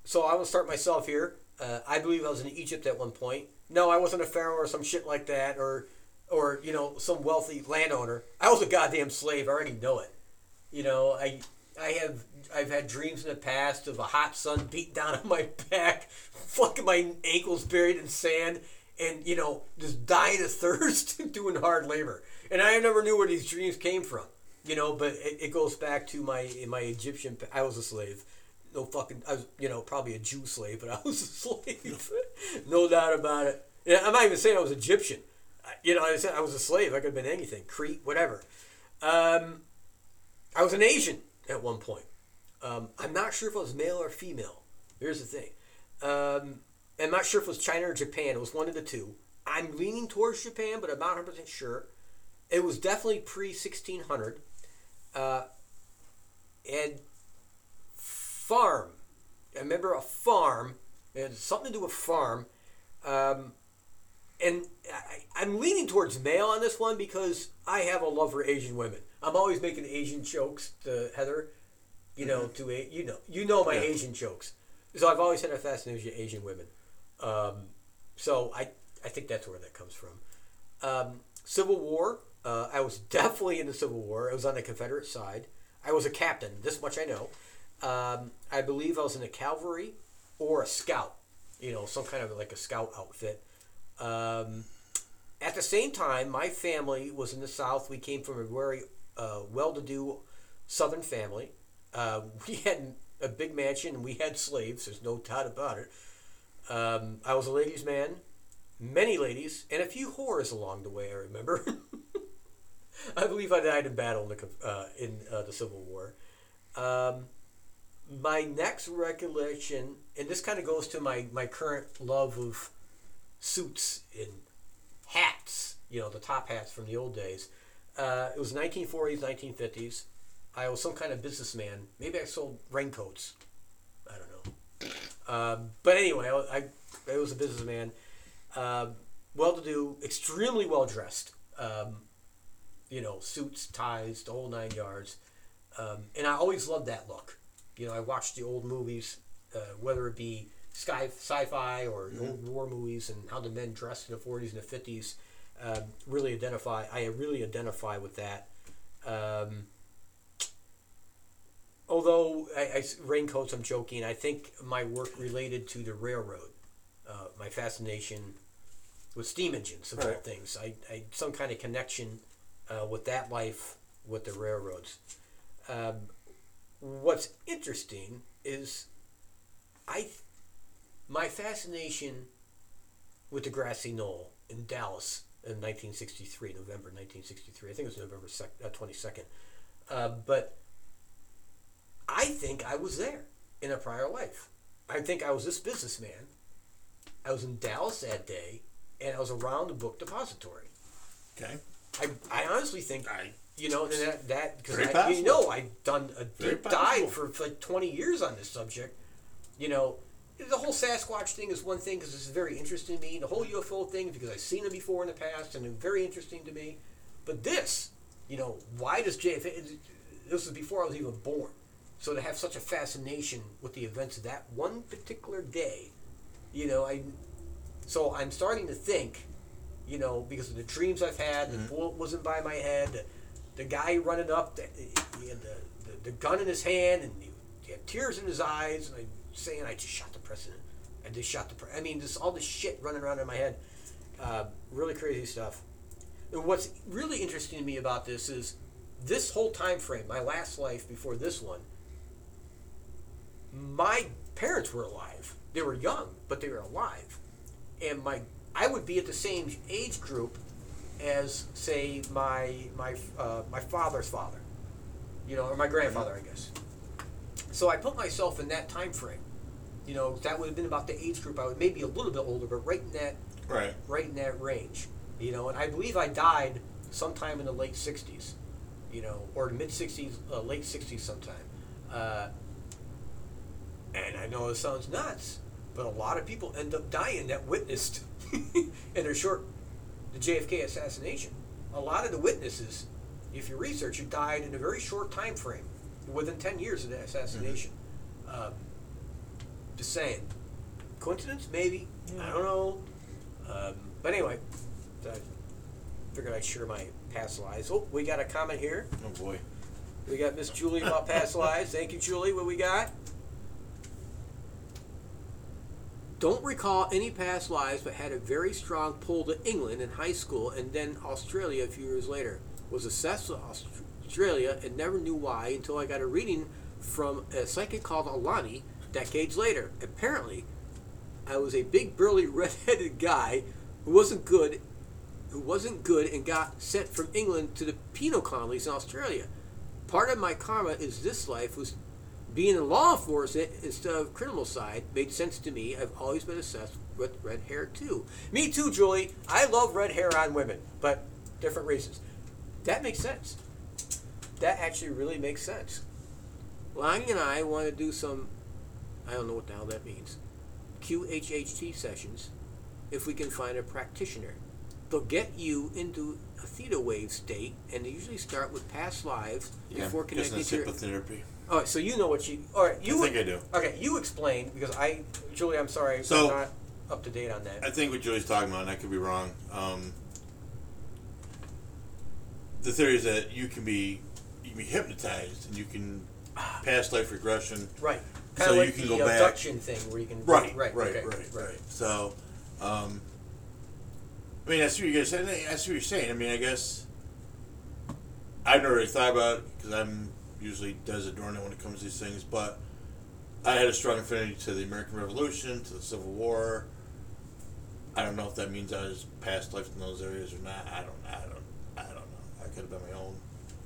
so I will start myself here. Uh, I believe I was in Egypt at one point. No, I wasn't a pharaoh or some shit like that, or or you know some wealthy landowner. I was a goddamn slave. I already know it. You know, I I have I've had dreams in the past of a hot sun beat down on my back, fucking my ankles buried in sand, and you know just dying of thirst doing hard labor. And I never knew where these dreams came from. You know, but it, it goes back to my my Egyptian. I was a slave. No fucking. I was you know probably a Jew slave, but I was a slave. no doubt about it. Yeah, I'm not even saying I was Egyptian. I- You know, I said I was a slave. I could have been anything, Crete, whatever. Um, I was an Asian at one point. Um, I'm not sure if I was male or female. Here's the thing. Um, I'm not sure if it was China or Japan. It was one of the two. I'm leaning towards Japan, but I'm not 100% sure. It was definitely pre 1600. Uh, and farm. I remember a farm. It had something to do with farm. Um, and I, I'm leaning towards male on this one because I have a love for Asian women. I'm always making Asian jokes to Heather, you know, to a, you know, you know my Yeah. Asian jokes. So I've always had a fascination with Asian women. Um, so I, I think that's where that comes from. Um, Civil War. Uh, I was definitely in the Civil War. I was on the Confederate side. I was a captain. This much I know. Um, I believe I was in the cavalry or a scout. You know, some kind of like a scout outfit. Um, at the same time, my family was in the South. We came from a very uh, well-to-do Southern family. Uh, we had a big mansion and we had slaves. There's no doubt about it. Um, I was a ladies' man, many ladies, and a few whores along the way. I remember. I believe I died in battle in the uh, in uh, the Civil War. Um, my next recollection, and this kind of goes to my, my current love of suits and hats, you know, the top hats from the old days. Uh, it was 1940s, 1950s. I was some kind of businessman. Maybe I sold raincoats. I don't know. Um, but anyway, I, I, I was a businessman. Um, well to do, extremely well dressed. Um, you know, suits, ties, the whole nine yards. Um, and I always loved that look. You know, I watched the old movies, uh, whether it be sky, sci-fi or old war movies, and how the men dressed in the 40s and the 50s. Uh, really identify. I really identify with that. Um, although I, I raincoats, I'm joking. I think my work related to the railroad. Uh, my fascination with steam engines, of all Right. things. I, I some kind of connection uh, with that life with the railroads. Um, what's interesting is I my fascination with the grassy knoll in Dallas in 1963, November 1963. I think it was November sec- uh, 22nd. Uh, but I think I was there in a prior life. I think I was this businessman. I was in Dallas that day, and I was around the book depository. Okay. I, I honestly think I you know, and that that because you know I've done a deep dive for, like twenty years on this subject. You know, the whole Sasquatch thing is one thing because it's very interesting to me. The whole UFO thing because I've seen them before in the past and they're very interesting to me. But this, you know, why does JFK? This was before I was even born. So to have such a fascination with the events of that one particular day, you know, I. So I'm starting to think, you know, because of the dreams I've had, the bullet wasn't by my head, the, the guy running up, the, he had the, the, the gun in his hand, and he, he had tears in his eyes, and I saying, I just shot the president. I just shot the president. I mean, just all this shit running around in my head. Uh, really crazy stuff. And what's really interesting to me about this is this whole time frame, my last life before this one, my parents were alive. They were young, but they were alive. And my I would be at the same age group as say my my uh, my father's father, you know, or my grandfather, I guess. So I put myself in that time frame. You know, that would have been about the age group I would maybe a little bit older, but right in that right. right in that range. You know, and I believe I died sometime in the late '60s, you know, or mid '60s, uh, late '60s sometime. Uh, and I know it sounds nuts, but a lot of people end up dying that witnessed in their short the JFK assassination. A lot of the witnesses, if you research, it died in a very short time frame, within 10 years of the assassination. Um, just saying. Coincidence? Maybe. I don't know. Um, but anyway, I figured I'd share my past lives. Oh, we got a comment here. Oh boy. We got Miss Julie about past lives. Thank you, Julie. What we got? Don't recall any past lives, but had a very strong pull to England in high school and then Australia a few years later. Was obsessed with Australia and never knew why until I got a reading from a psychic called Alani decades later. Apparently, I was a big burly red-headed guy who wasn't good, who wasn't good and got sent from England to the penal colonies in Australia. Part of my karma is this life was being in law enforcement instead of criminal side made sense to me. I've always been obsessed with red hair too. Me too, Julie. I love red hair on women, but different reasons. That makes sense. That actually really makes sense. Lang and I want to do some, I don't know what the hell that means, QHHT sessions if we can find a practitioner. They'll get you into a theta wave state, and they usually start with past lives Yeah, before connecting to your. hypnotherapy. All right, so you know what you. All right, you. I think I do. Okay, you explain because I, Julie, I'm sorry, So- I'm not up to date on that. I think what Julie's talking about, and I could be wrong. Um, the theory is that you can be you can be hypnotized and you can past life regression. right, kind so of you like can the go back- abduction thing where you can. Right, right, right, okay, right, right, So, um, I mean, that's what you guys saying. That's what you're saying. I mean, I guess I've never really thought about it because I'm usually Des Adorno when it comes to these things, but I had a strong affinity to the American Revolution, to the Civil War. I don't know if that means I was past life in those areas or not. I don't. I don't. I don't know. I could have been my own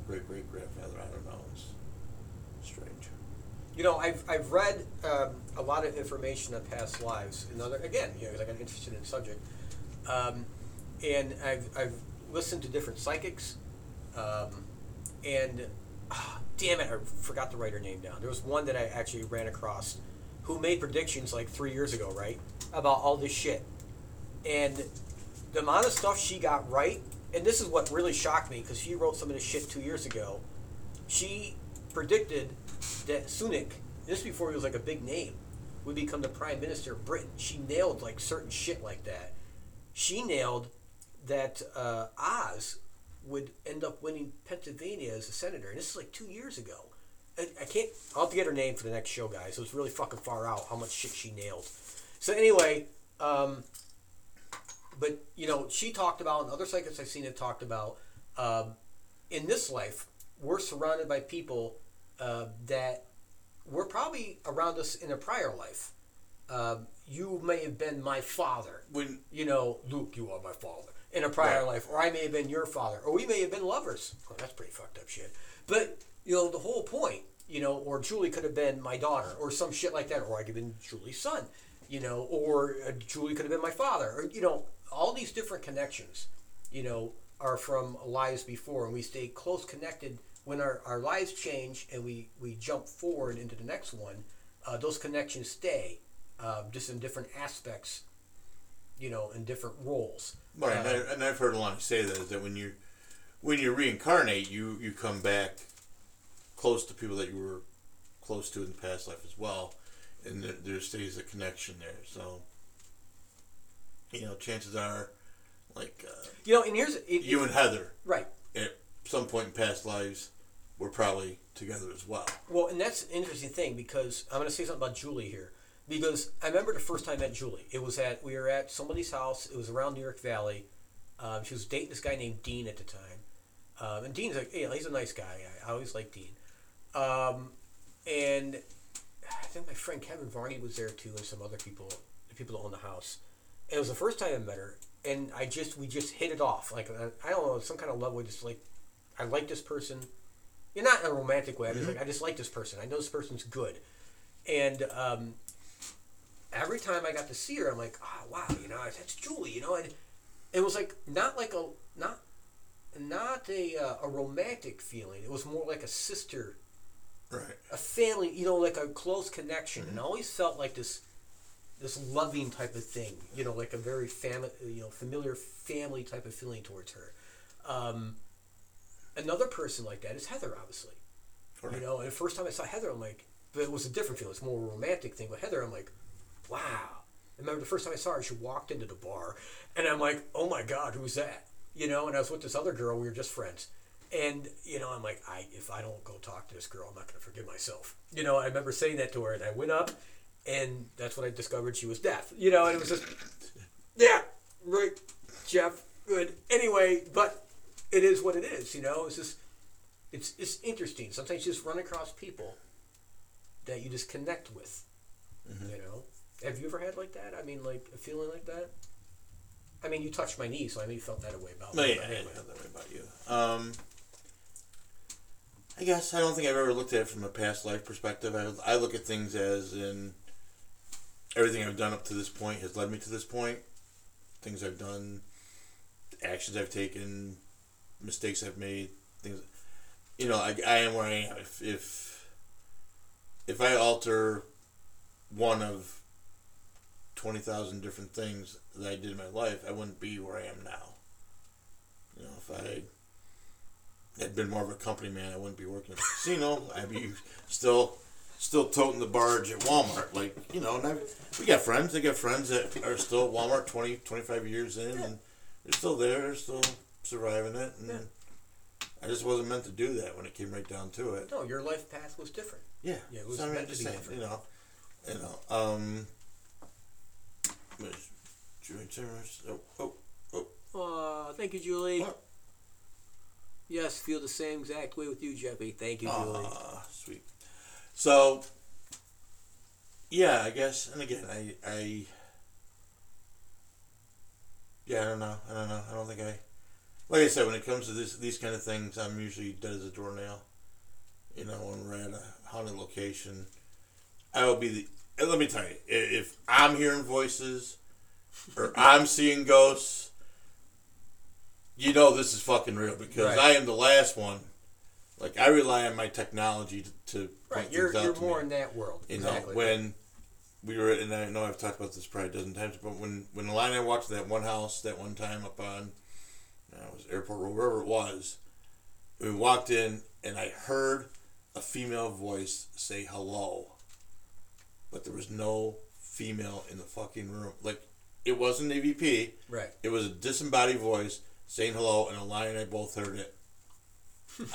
great great grandfather. I don't know. It's strange. You know, I've, I've read um, a lot of information on past lives. And other again, you know, 'cause I got interested in the subject, um, and I've, I've listened to different psychics, um, and ah, damn it, I forgot to write her name down. There was one that I actually ran across, who made predictions like three years ago, right, about all this shit, and the amount of stuff she got right. And this is what really shocked me because she wrote some of this shit two years ago. She predicted that Sunak, this before he was like a big name, would become the prime minister of Britain. She nailed like certain shit like that. She nailed that uh, Oz would end up winning Pennsylvania as a senator, and this is like two years ago. I, I can't. I'll have to get her name for the next show, guys. It was really fucking far out how much shit she nailed. So anyway, um, but you know, she talked about, and other psychics I've seen have talked about, um, in this life, we're surrounded by people uh, that were probably around us in a prior life. Um, you may have been my father. When You know, Luke, you are my father in a prior Right. life, or I may have been your father, or we may have been lovers. Well, that's pretty fucked up shit. But you know, the whole point, you know, or Julie could have been my daughter, or some shit like that, or I could have been Julie's son, you know, or uh, Julie could have been my father, or you know, all these different connections, you know, are from lives before, and we stay close connected when our, our lives change and we we jump forward into the next one. Uh, those connections stay, uh, just in different aspects, you know, in different roles. Right, Uh, and, I, and I've heard a lot say that is that when you when you reincarnate, you you come back close to people that you were close to in the past life as well, and there, there stays a connection there. So, you know, chances are, like uh, You know, and here's it, you and Heather right. at some point in past lives were probably together as well. Well, and that's an interesting thing because I'm going to say something about Julie here. Because I remember the first time I met Julie. It was at we were at somebody's house. It was around Newark Valley. Um, she was dating this guy named Dean at the time, um, and Dean's like, yeah, he's a nice guy. I, always liked Dean. Um, and I think my friend Kevin Varney was there too, and some other people, the people that own the house. And it was the first time I met her, and I just we just hit it off. Like I don't know, some kind of love. We just like I like this person. You're not in a romantic way. I just like I just like this person. I know this person's good, and um, every time I got to see her, I'm like, oh wow, you know, that's Julie, you know, and it was like not like a not not a uh, a romantic feeling. It was more like a sister, Right. a family, you know, like a close connection, and I always felt like this this loving type of thing, you know, like a very family, you know, familiar family type of feeling towards her. Um, another person like that is Heather, obviously. Right. You know, and the first time I saw Heather, I'm like, but it was a different feeling. It's more a romantic thing. But Heather, I'm like, wow. I remember the first time I saw her, she walked into the bar, and I'm like, oh my god, who's that? You know, and I was with this other girl. We were just friends, and you know, I'm like, I if I don't go talk to this girl, I'm not going to forgive myself. You know, I remember saying that to her, and I went up, and that's when I discovered she was deaf. You know, and it was just, yeah, right, Jeff, good. Anyway, but it is what it is. You know, it's just it's it's interesting. Sometimes you just run across people that you just connect with. Mm-hmm. You know, have you ever had like that? I mean, like a feeling like that. I mean, you touched my knee, so I know you felt that way about me. yeah, but I anyway. felt that way about you. Um, I guess I don't think I've ever looked at it from a past life perspective. I, I look at things as in everything I've done up to this point has led me to this point. Things I've done, actions I've taken, mistakes I've made, things. You know, I, I am where I am. If if if I alter one of twenty thousand different things that I did in my life, I wouldn't be where I am now. You know, if I had been more of a company man, I wouldn't be working at a casino. I'd be still still toting the barge at Walmart. Like, you know, and I, we got friends. I got friends that are still at Walmart 20, 25 years in, and they're still there, they're still surviving it. And Yeah. I just wasn't meant to do that when it came right down to it. No, your life path was different. Yeah, Yeah, it was so, I mean, meant to be saying, different. You know, you know. Um, what is- Julie Timmers- oh, oh, oh, Uh, thank you, Julie. What? Yes, feel the same exact way with you, Jeffy. Thank you, Julie. Ah, sweet. So, yeah, I guess, and again, I, I, yeah, I don't know, I don't know, I don't think I, like I said, when it comes to this, these kind of things, I'm usually dead as a doornail. You know, when we're at a haunted location, I will be the. And Let me tell you, if I'm hearing voices, or I'm seeing ghosts, you know this is fucking real because Right. I am the last one. Like I rely on my technology to, to right, you're you're more me. in that world. You exactly. know, when we were, and I know I've talked about this probably a dozen times, but when when Alana and I watched that one house that one time up on, uh, it was Airport Road, wherever it was, we walked in and I heard a female voice say hello, but there was no female in the fucking room. Like it wasn't EVP. right. It was a disembodied voice saying hello, and Alana and I both heard it.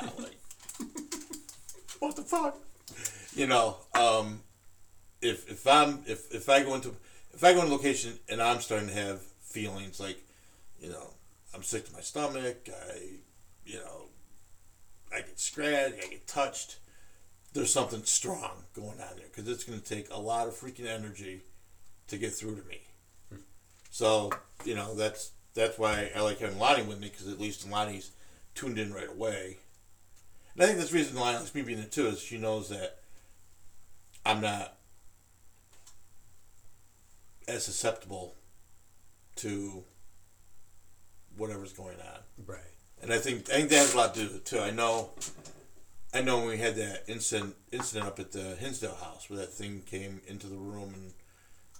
I like, what the fuck? You know, um, if if I'm if if I go into if I go into a location and I'm starting to have feelings like, you know, I'm sick to my stomach, I, you know, I get scratched, I get touched. There's something strong going on there because it's going to take a lot of freaking energy to get through to me. So you know that's that's why I like having Lonnie with me because at least Lonnie's tuned in right away. And I think that's the reason Lonnie likes me being there too is she knows that I'm not as susceptible to whatever's going on. Right. And I think I think that has a lot to do with it too. I know, I know when we had that incident incident up at the Hinsdale house where that thing came into the room and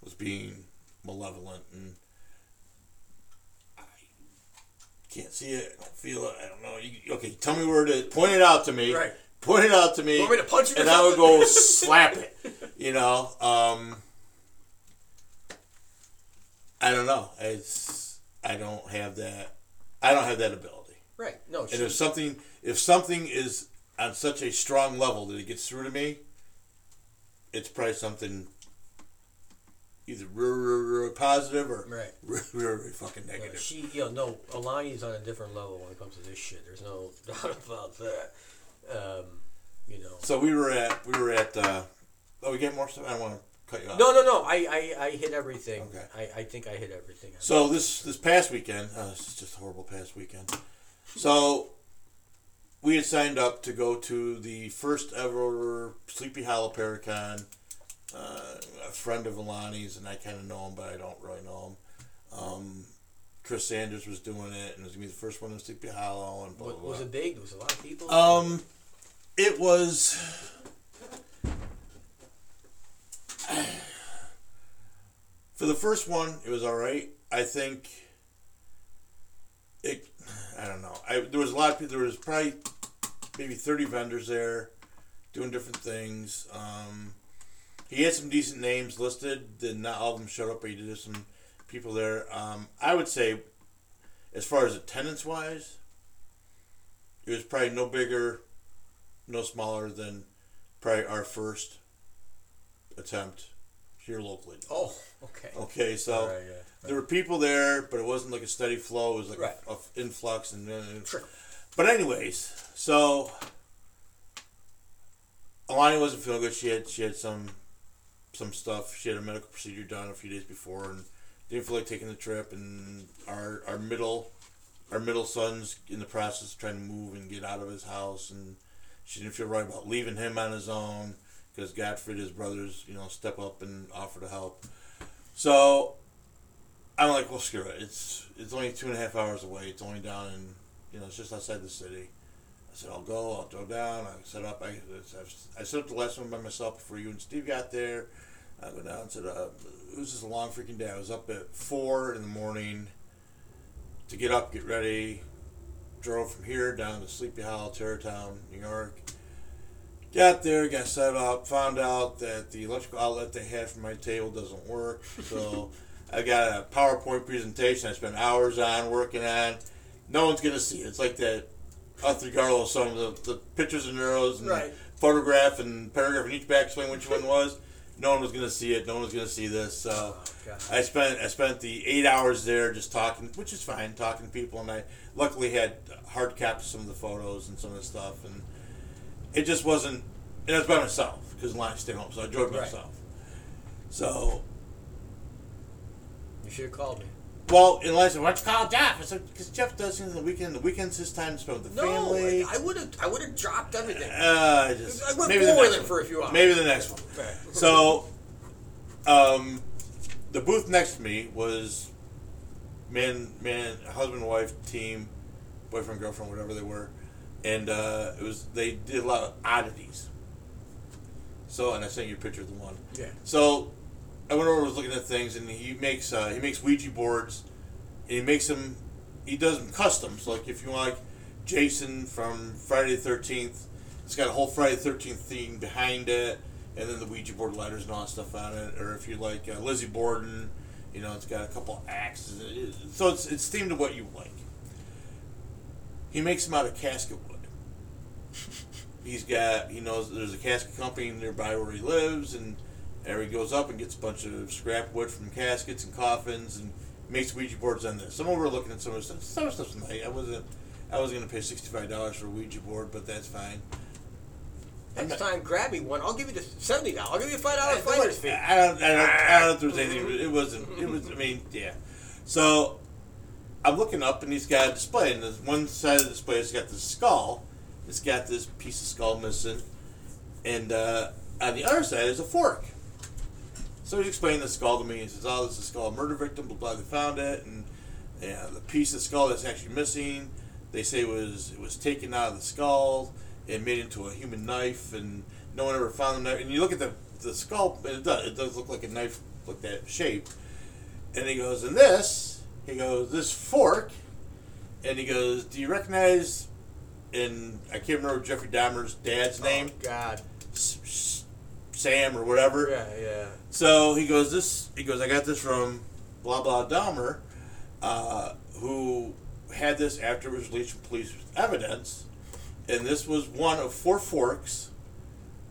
was being malevolent, and I can't see it, I don't feel it, I don't know. You, okay, tell me where to Point it out to me. Right. Point it out to me. Want me to punch it And I would go slap it. You know. Um, I don't know. It's I don't have that. I don't have that ability. Right. No. And if something if something is on such a strong level that it gets through to me, it's probably something either really, really, really positive or Right. really, really, really fucking no, negative. she, you know, no, Alani's on a different level when it comes to this shit. There's no doubt about that. Um, you know. So we were at we were at. Uh, oh, we get more stuff. I don't want to cut you off. No, no, no. I, I, I hit everything. Okay. I, I think I hit everything. So this this past weekend, uh, this is just a horrible past weekend. So we had signed up to go to the first ever Sleepy Hollow Paracon. Uh, a friend of Alani's, and I kind of know him, but I don't really know him. Um, Chris Sanders was doing it, and it was gonna be the first one in Sleepy Hollow, and blah was, blah. blah. was it big? Was a lot of people? Um, it was. For the first one, it was all right. I think. It, I don't know. I there was a lot of people. There was probably maybe thirty vendors there, doing different things. Um, he had some decent names listed. Did not all of them showed up, but he did have some people there. Um, I would say, as far as attendance wise, it was probably no bigger, no smaller than probably our first attempt here locally. oh, okay. Okay, so right, yeah. there were people there, but it wasn't like a steady flow. It was like Right. a, a influx and then. Trickle. But anyways, so Alani wasn't feeling good. She had she had some some stuff. She had a medical procedure done a few days before and didn't feel like taking the trip. And our our middle our middle son's in the process of trying to move and get out of his house, and she didn't feel right about leaving him on his own because God forbid his brothers you know step up and offer to help. So I'm like, well, screw it. It's it's only two and a half hours away. It's only down in you know, it's just outside the city. I said, I'll go. I'll go down. I set up. I, I set up the last one by myself before you and Steve got there. I go down to the. It was just a long freaking day. I was up at four in the morning to get up, get ready. Drove from here down to Sleepy Hollow, Tarrytown, New York. Got there, got set up, found out that the electrical outlet they had for my table doesn't work. So I got a PowerPoint presentation I spent hours on working on. No one's gonna see it. It's like that Arthur Garlow song, the, the pictures and arrows and Right. photograph and paragraph in each back explain which one was. No one was gonna see it. No one was gonna see this. So Oh. I spent I spent the eight hours there just talking, which is fine, talking to people, and I luckily had hard caps of some of the photos and some of the stuff, and it just wasn't. And I was by myself because Lonnie stayed home, so I drove Right. myself. So, You should have called me. Well, unless "Why call Jeff?" "Because Jeff does things on the weekend. The weekend's his time to spend with the No, family." I would have. I would have dropped everything. Uh, I just I went maybe the next it for a few hours. Maybe the next one. Okay. So, um, the booth next to me was man, man, husband, wife team, boyfriend, girlfriend, whatever they were, and uh, it was they did a lot of oddities. So, and I sent you a picture of the one. Yeah. So, I went over, and was looking at things, and he makes uh, he makes Ouija boards, and he makes them. He does them custom. So, like if you want, like Jason from Friday the Thirteenth, it's got a whole Friday the Thirteenth theme behind it, and then the Ouija board letters and all that stuff on it. Or if you like uh, Lizzie Borden, you know, it's got a couple axes. So it's it's themed to what you like. He makes them out of casket wood. He's got he knows there's a casket company nearby where he lives, and there he goes up and gets a bunch of scrap wood from caskets and coffins and makes Ouija boards on this. Some of them were looking at some of the stuff. Some of the stuff's nice. I wasn't I was gonna pay sixty five dollars for a Ouija board, but that's fine. Next time, grab me one. I'll give you the seventy dollars. I'll give you a five dollar fighter's fee. I don't, I don't, I don't know if there was anything. It wasn't. It was. I mean, yeah. So I'm looking up, and he's got a display, and the one side of the display has got this skull. It's got this piece of skull missing, and uh, on the other side is a fork. So he's explaining the skull to me. He says, "Oh, this is a skull of a murder victim. Blah blah. They found it, and yeah, the piece of skull that's actually missing. They say was it was taken out of the skull and made into a human knife, and no one ever found the knife. And you look at the the skull, and it does it does look like a knife, like that shape. And he goes, and this, he goes, this fork, and he goes, do you recognize? And I can't remember Jeffrey Dahmer's dad's oh, name, Oh, God. Sam or whatever. Yeah, yeah. So he goes, this. He goes, I got this from blah blah Dahmer, uh, who had this after it was released from police evidence, and this was one of four forks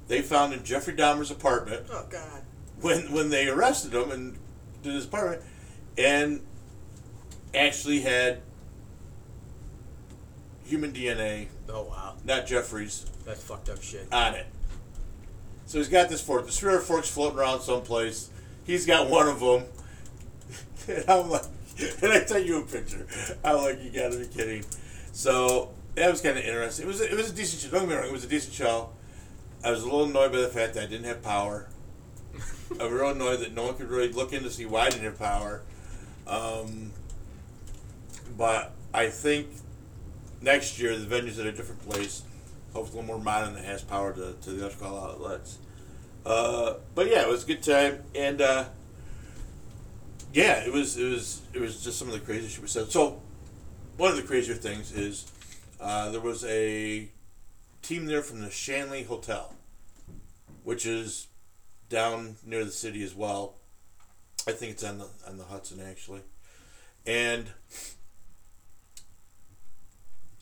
they found in Jeffrey Dahmer's apartment Oh God. when when they arrested him and did his apartment, and actually had human DNA, Oh wow. not Jeffrey's, That's fucked up shit. on it. So he's got this fork. The three other forks floating around someplace. He's got one of them. And I'm like, and I sent you a picture. I'm like, you gotta be kidding. So that was kind of interesting. It was it was a decent show. Don't get me wrong, it was a decent show. I was a little annoyed by the fact that I didn't have power. I was real annoyed that no one could really look in to see why I didn't have power. Um, but I think next year the venue's at a different place, hopefully a more modern that has power to, to the electrical outlets. Uh, but yeah, it was a good time, and uh, yeah, it was it was it was just some of the crazy shit we said. So one of the crazier things is uh, there was a team there from the Shanley Hotel, which is down near the city as well. I think it's on the on the Hudson actually, and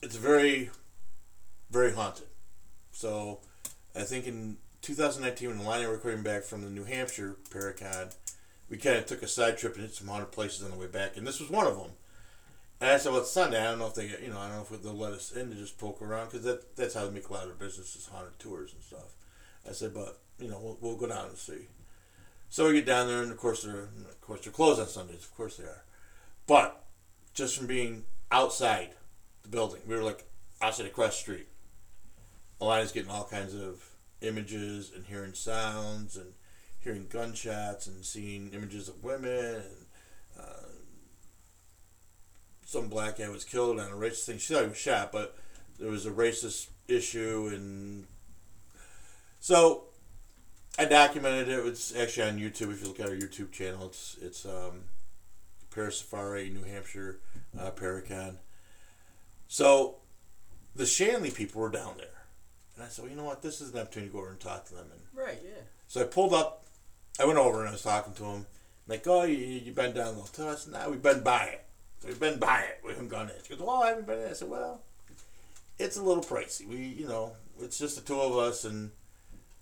it's very very haunted. So I think in 2019 when Lonnie I were coming back from the New Hampshire Paracon, we kind of took a side trip and hit some haunted places on the way back, and this was one of them. And I said, "Well, it's Sunday. I don't know if they, you know, I don't know if they'll let us in to just poke around because that that's how they make a lot of their business is haunted tours and stuff." I said, "But you know, we'll, we'll go down and see." So we get down there, and of course they're of course they're closed on Sundays. Of course they are, but just from being outside the building, we were like outside across the street. Alana's getting all kinds of images and hearing sounds and hearing gunshots and seeing images of women and uh, some black guy was killed on a racist thing. She thought he was shot, but there was a racist issue and so I documented it. It's actually on YouTube. If you look at our YouTube channel, it's it's um, Paris Safari, New Hampshire, uh, Paracon. So the Shanley people were down there, and I said, well, you know what? This is an opportunity to go over and talk to them. And Right. Yeah. so I pulled up. I went over and I was talking to him. Like, oh, you you been down the hotel? I said, nah, we've been by it. We've been by it. We haven't gone in. She goes, well, I haven't been in. I said, well, it's a little pricey. We, you know, it's just the two of us, and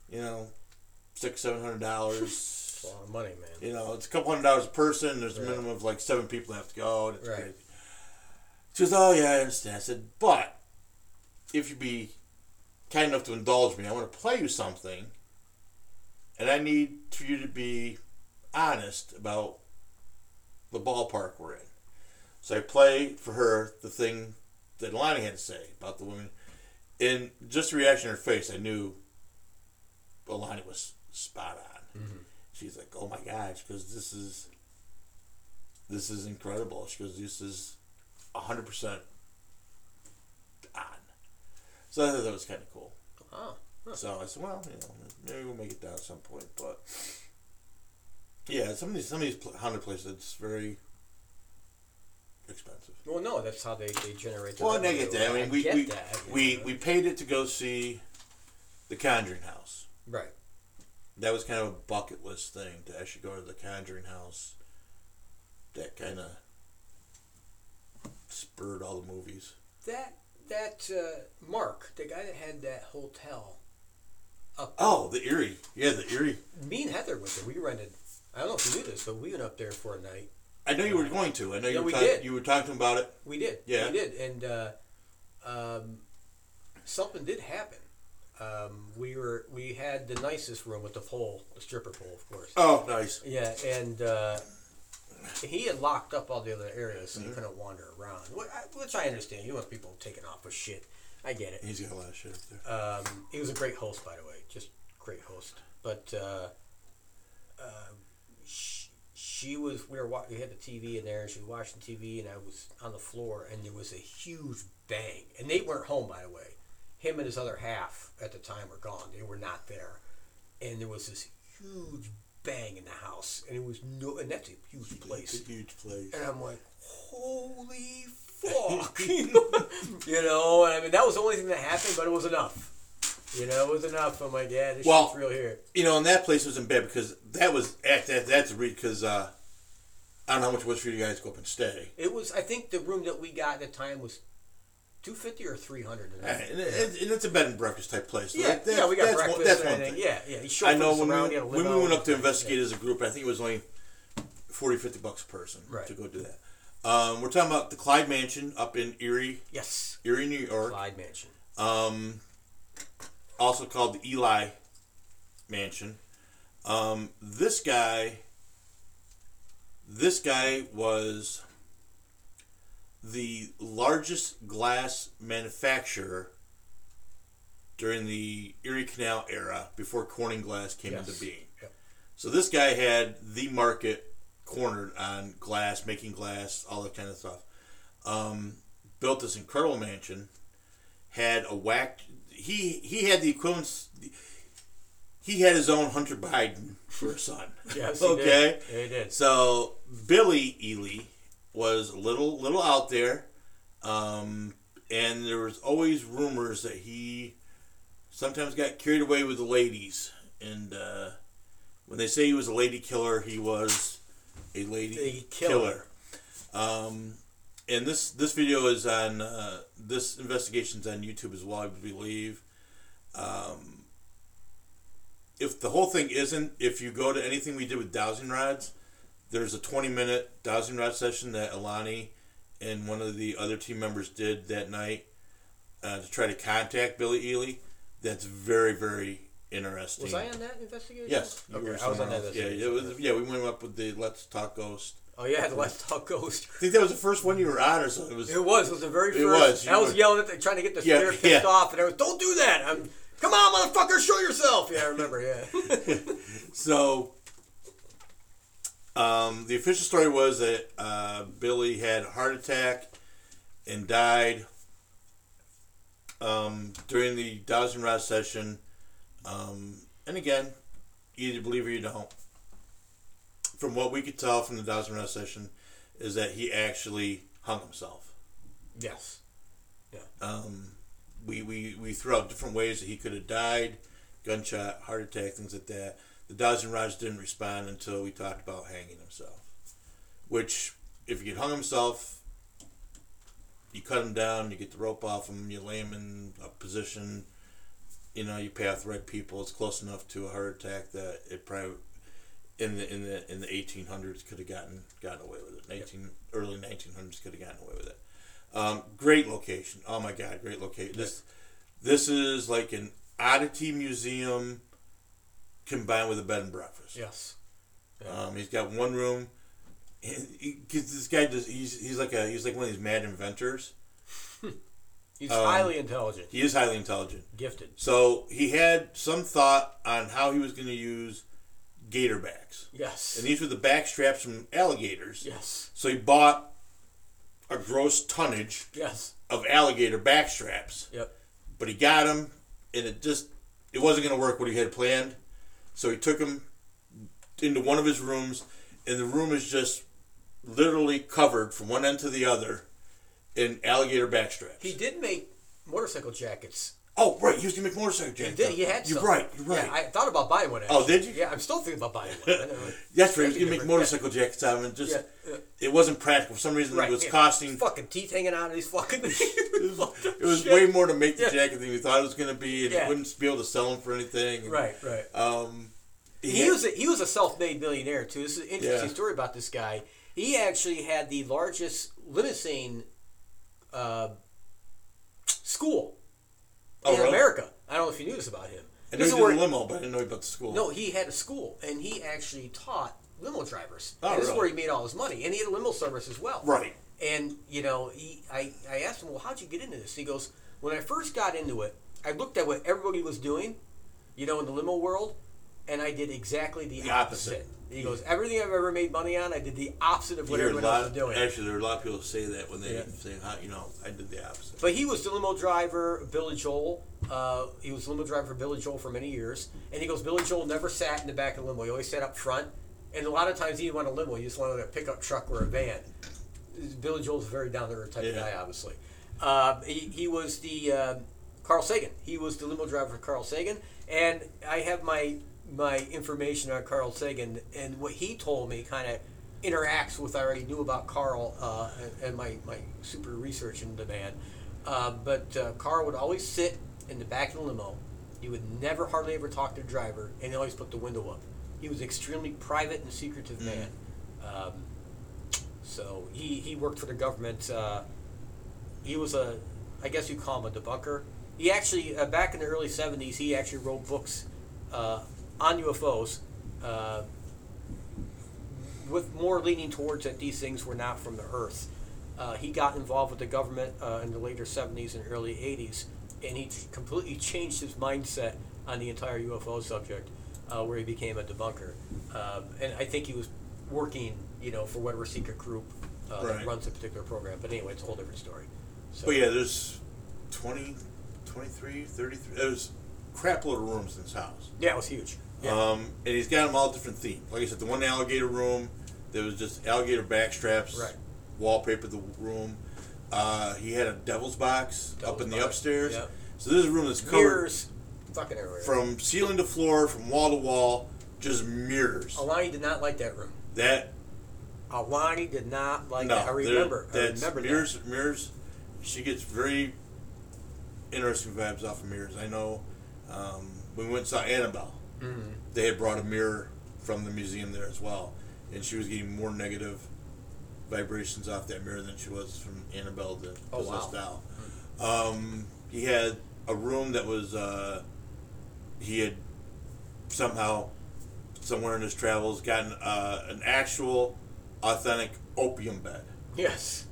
you know, six, seven hundred dollars. It's a lot of money, man. you know, it's a couple hundred dollars a person. There's a Right. minimum of like seven people that have to go. And it's Right. crazy. She goes, oh yeah, I understand. I said, but if you'd be kind enough to indulge me, I want to play you something, and I need for you to be honest about the ballpark we're in. So I play for her the thing that Lonnie had to say about the woman, and just the reaction in her face, I knew Alani was spot on. Mm-hmm. She's like, "Oh my gosh," because this is this is incredible. She goes, "This is hundred percent on." So I thought that was kind of cool. Oh. So I said, "Well, you know, maybe we'll make it down at some point." But yeah, some of these some of these haunted places, it's very expensive. Well, no, that's how they, they generate. Well, I get that. I mean, we get we, that, we know. we paid it to go see the Conjuring House. right. That was kind of a bucket list thing to actually go to the Conjuring House. That kind of spurred all the movies. That that uh, Mark, the guy that had that hotel. Up Oh, the Erie. Yeah, the Erie. me and Heather went there. We rented. I don't know if you knew this, but we went up there for a night. I know you were going to. I know you were we did. You were talking about it. We did. Yeah. we did, and uh, um, something did happen. Um, we were we had the nicest room with the pole, the stripper pole, of course. Oh, nice. Yeah, and uh, he had locked up all the other areas, Mm-hmm. so you couldn't wander around. Which I understand. You want people taking off with shit. I get it. He's got a lot of shit up there. Um, he was a great host, by the way, just great host. But uh, uh, she, she was. We were. wa- We had the TV in there, and she was watching TV, and I was on the floor, and there was a huge bang. And they weren't home, by the way. Him and his other half at the time were gone. They were not there, and there was this huge bang in the house, and it was no. And that's a huge place. It's a huge place. And I'm like, holy fuck. you know, and I mean, that was the only thing that happened, but it was enough. You know, it was enough. I'm like, yeah, this Well- shit's real here. You know, and that place was in bed because that was that, that that's because uh, I don't know how much it was for you guys to go up and stay. It was, I think the room that we got at the time was 250 or 300. And, it, and it's a bed and breakfast type place. Yeah, that- yeah, we got that's breakfast One, that's and one thing. Yeah, yeah. I know when around, we, he had to when we went up to investigate as a group, I think it was only 40, 50 bucks a person Right. to go do that. Um, we're talking about the Clyde Mansion up in Erie, Yes. Erie, New York. Clyde Mansion. Um, also called the Ely Mansion. Um, this guy, this guy was the largest glass manufacturer during the Erie Canal era before Corning Glass came Yes. into being. Yep. So this guy had the market cornered on glass, making glass, all that kind of stuff. Um, built this incredible mansion. Had a whack. He he had the equivalent. He had his own Hunter Biden for a son. Yes. He okay. Did. He did. So Billy Ely was a little little out there, um, and there was always rumors that he sometimes got carried away with the ladies. And uh, when they say he was a lady killer, he was a lady A killer. killer. Um, and this this video is on uh, this investigation's on YouTube as well, I believe. Um, if the whole thing isn't, if you go to anything we did with dowsing rods, there's a 20 minute dowsing rod session that Alani and one of the other team members did that night uh, to try to contact Billy Ely. That's very very interesting. Was I on that investigation? Yes, you Okay, were I was on that else. Yeah, it was. Yeah, we went up with the Let's Talk Ghost. Oh yeah, the Let's Talk Ghost. I think that was the first one you were on, or something. It was. It was. It was the very first. It was, I was were- yelling at them, trying to get the Yeah, spirit yeah. pissed off, and I was, "Don't do that!" I'm, come on, motherfucker, show yourself. Yeah, I remember. Yeah. So, um, the official story was that uh, Billy had a heart attack and died um, during the dowsing rod session. Um, and again, either believe or you don't. From what we could tell from the dowsing rods session, is that he actually hung himself. Yes. Um, we, we, we threw out different ways that he could have died, gunshot, heart attack, things like that. The dowsing rods didn't respond until we talked about hanging himself. Which, if he had hung himself, you cut him down, you get the rope off him, you lay him in a position, you know, you off the right people. It's close enough to a heart attack that it probably in the in the in the eighteen hundreds could have gotten gotten away with it. Nineteen early nineteen hundreds could have gotten away with it. Um, great location. Oh my god, great location. This this is like an oddity museum combined with a bed and breakfast. Yes. Um, he's got one room. Because this guy does, he's he's like a he's like one of these mad inventors. He's Um, highly intelligent, He is highly intelligent. gifted. So he had some thought on how he was going to use gator backs, Yes. and these were the back straps from alligators. yes. So he bought a gross tonnage Yes. of alligator back straps, Yep. but he got them, and it just it wasn't going to work what he had planned. So he took them into one of his rooms, and the room is just literally covered from one end to the other in alligator back straps. He did make motorcycle jackets. oh, right, he was going to make motorcycle He jackets. did. He had You're some. right. You're right. Yeah, I thought about buying one. Oh, Actually. did you? Yeah, I'm still thinking about buying one. That's right. He was going to make different. motorcycle jackets out of it. and Just Yeah, yeah. it wasn't practical. For some reason, Right. it was yeah. costing. fucking teeth hanging out of these fucking. It was Shit. way more to make the Yeah. jacket than we thought it was going to be, and Yeah. he wouldn't be able to sell them for anything. and, Right. Right. Um, He had- was a, he was a self-made millionaire too. This is an interesting Yeah. story about this guy. He actually had the largest limousine uh, school Oh, in really? America. I don't know if you knew this about him. I knew he where- did a limo, but I didn't know about the school. No, he had a school, and he actually taught limo drivers. Oh, and this is where he made all his money, and he had a limo service as well. Right. And you know, he, I, I asked him, well, how'd you get into this? He goes, when I first got into it, I looked at what everybody was doing, you know, in the limo world, and I did exactly the, The opposite. opposite. He goes, everything I've ever made money on, I did the opposite of what everyone else was doing. Actually, there are a lot of people say that when they Yeah. say, you know, I did the opposite." But he was the limo driver, Billy Joel. Uh, he was the limo driver for Billy Joel for many years. And he goes, Billy Joel never sat in the back of the limo. He always sat up front. And a lot of times he didn't want a limo. He just wanted a pickup truck or a van. Billy Joel's a very down to earth type of guy, obviously. Uh, he, he was the uh, Carl Sagan. He was the limo driver for Carl Sagan. And I have my my information on Carl Sagan, and what he told me kind of interacts with what I already knew about Carl uh, and, and my, my super research into the man. Uh, but uh, Carl would always sit in the back of the limo. He would never hardly ever talk to the driver, and he always put the window up. He was an extremely private and secretive man. Um, so he, he worked for the government. Uh, he was a, I guess you call him a debunker. He actually, uh, back in the early 70s, he actually wrote books uh, on UFOs uh, with more leaning towards that these things were not from the Earth. Uh, he got involved with the government uh, in the later 70s and early 80s, and he completely changed his mindset on the entire UFO subject, uh, where he became a debunker. Um, and I think he was working, you know, for whatever secret group uh, that runs a particular program. But anyway, it's a whole different story. So, But yeah, there's 20, 23, 33. There's crap load of rooms in this house. yeah, it was huge. Yeah. Um, and he's got them all different themes. Like I said, the one alligator room, there was just alligator back straps, Right. wallpaper the room. Uh, he had a devil's box up Devil's in the box, upstairs. yeah. So this is a room that's covered Mirrors, fucking everywhere. from ceiling to floor, from wall to wall, just mirrors. Alani did not like that room. That Alani did not like no, that. I there- remember. I that's remember mirrors. Mirrors. She gets very interesting vibes off of mirrors. I know. Um, we went and saw Annabelle. Mm-hmm. They had brought a mirror from the museum there as well, and she was getting more negative vibrations off that mirror than she was from Annabelle, the Oh, wow. possessed doll. Um, he had a room that was uh, he had somehow somewhere in his travels gotten uh, an actual authentic opium bed. Yes.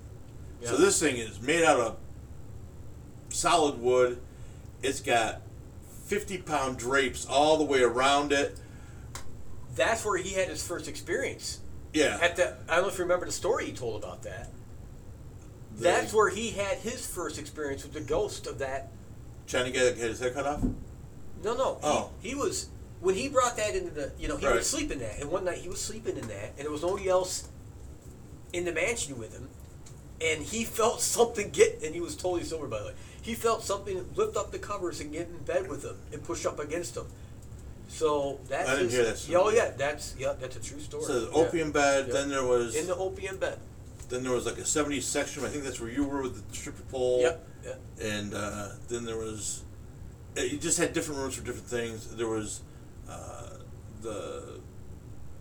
So this thing is made out of solid wood. It's got fifty pound drapes all the way around it. That's where he had his first experience. Yeah, At the, I don't know if you remember the story he told about that. That's where he had his first experience with the ghost of that. trying to get, his head cut off. No, no. Oh. he was when he brought that into the, you know, he Right. would sleep in that, and one night he was sleeping in that, and there was nobody else in the mansion with him, and he felt something get, and he was totally sober by the way. He felt something lift up the covers and get in bed with him and push up against him. So that's I didn't his- hear that Yeah, oh yeah, that's yeah, that's a true story. So the Yeah. opium bed. Yeah. Then there was in the opium bed. then there was like a '70s section. I think that's where you were with the stripper pole. Yep. Yeah. And uh, then there was, uh, you just had different rooms for different things. There was, uh, the,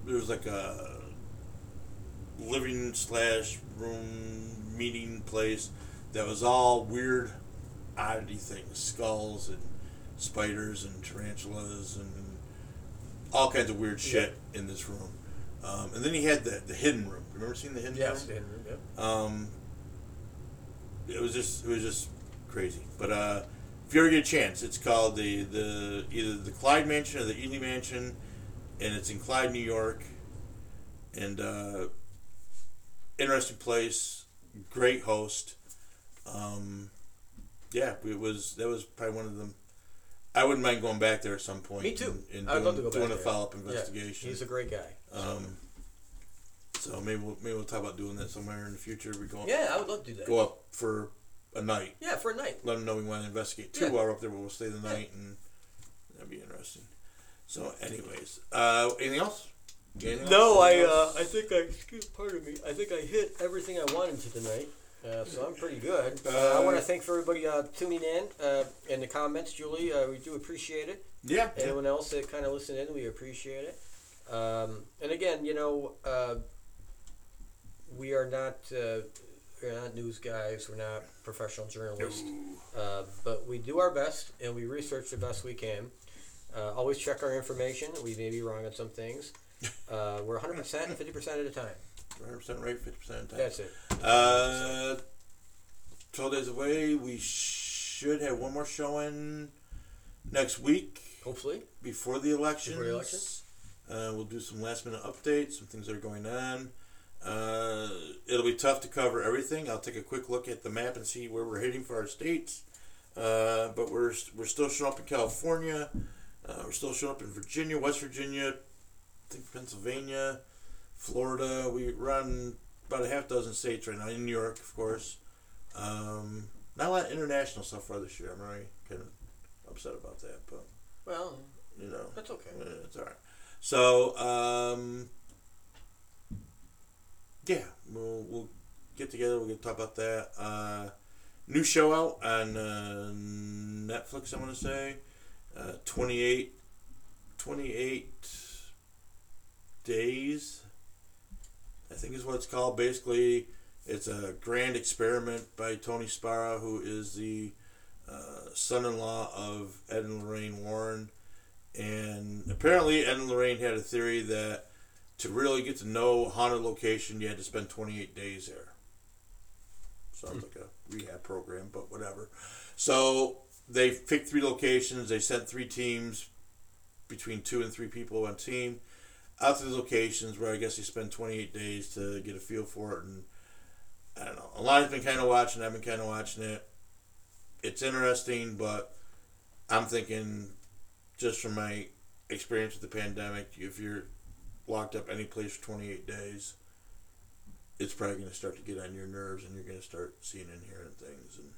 there was like a living slash room meeting place that was all weird oddity things, skulls and spiders and tarantulas and all kinds of weird shit in this room. Um, and then he had the, the hidden room. Remember seeing the hidden Yes. room? and- yeah. Um, it was just it was just crazy. But uh, if you ever get a chance, it's called the the either the Clyde Mansion or the Ely Mansion, and it's in Clyde, New York. And uh, interesting place, great host. Um, yeah, it was that was probably one of them. I wouldn't mind going back there at some point. Me too. And, and I'd doing, love to go back doing a follow up Yeah, investigation. he's a great guy. um, so maybe we'll, maybe we'll talk about doing that somewhere in the future. We go Yeah, I would love to do that. go up for a night. Yeah, for a night. Let them know we want to investigate too Yeah. while we're up there. But we'll stay the night, and that'd be interesting. So, anyways, uh, anything else? Anything No, else? I uh. I think I excuse pardon me. I think I hit everything I wanted to tonight. Uh, so I'm pretty good. Uh, I want to thank for everybody uh, tuning in uh, in the comments, Julie. Uh, we do appreciate it. yeah. Anyone else that kind of listened in, we appreciate it. Um, and again, you know, uh, we are not uh, we're not news guys. We're not professional journalists. Uh, but we do our best and we research the best we can. Uh, always check our information. We may be wrong on some things. Uh, we're 100% 50% at a time. 100% right, 50% of the time. That's it. Uh, 12 days away. We should have one more showing next week Hopefully. before the elections. Before the election? Uh, we'll do some last minute updates, some things that are going on. Uh, it'll be tough to cover everything. I'll take a quick look at the map and see where we're heading for our states. Uh, but we're we're still showing up in California. Uh, we're still showing up in Virginia, West Virginia, I think Pennsylvania, Florida. We run about a half dozen states right now. In New York, of course. Um, not a lot of international stuff for this year. I'm really kind of upset about that, but Well, you know. that's okay. It's all right. So, um, yeah, we'll we'll get together. We'll get to talk about that. Uh, new show out on uh, Netflix. I want to say uh, 28, 28 days. I think is what it's called. Basically, it's a grand experiment by Tony Spera, who is the uh, son-in-law of Ed and Lorraine Warren. And apparently, Ed and Lorraine had a theory that to really get to know a haunted location, you had to spend 28 days there. Sounds like a rehab program, but whatever. So they picked three locations. They sent three teams, between two and three people on team, out to the locations where I guess you spend 28 days to get a feel for it. And I don't know. Alana's been kind of watching. I've been kind of watching it. It's interesting, but I'm thinking just from my experience with the pandemic, if you're locked up any place for 28 days, it's probably going to start to get on your nerves, and you're going to start seeing and hearing things. And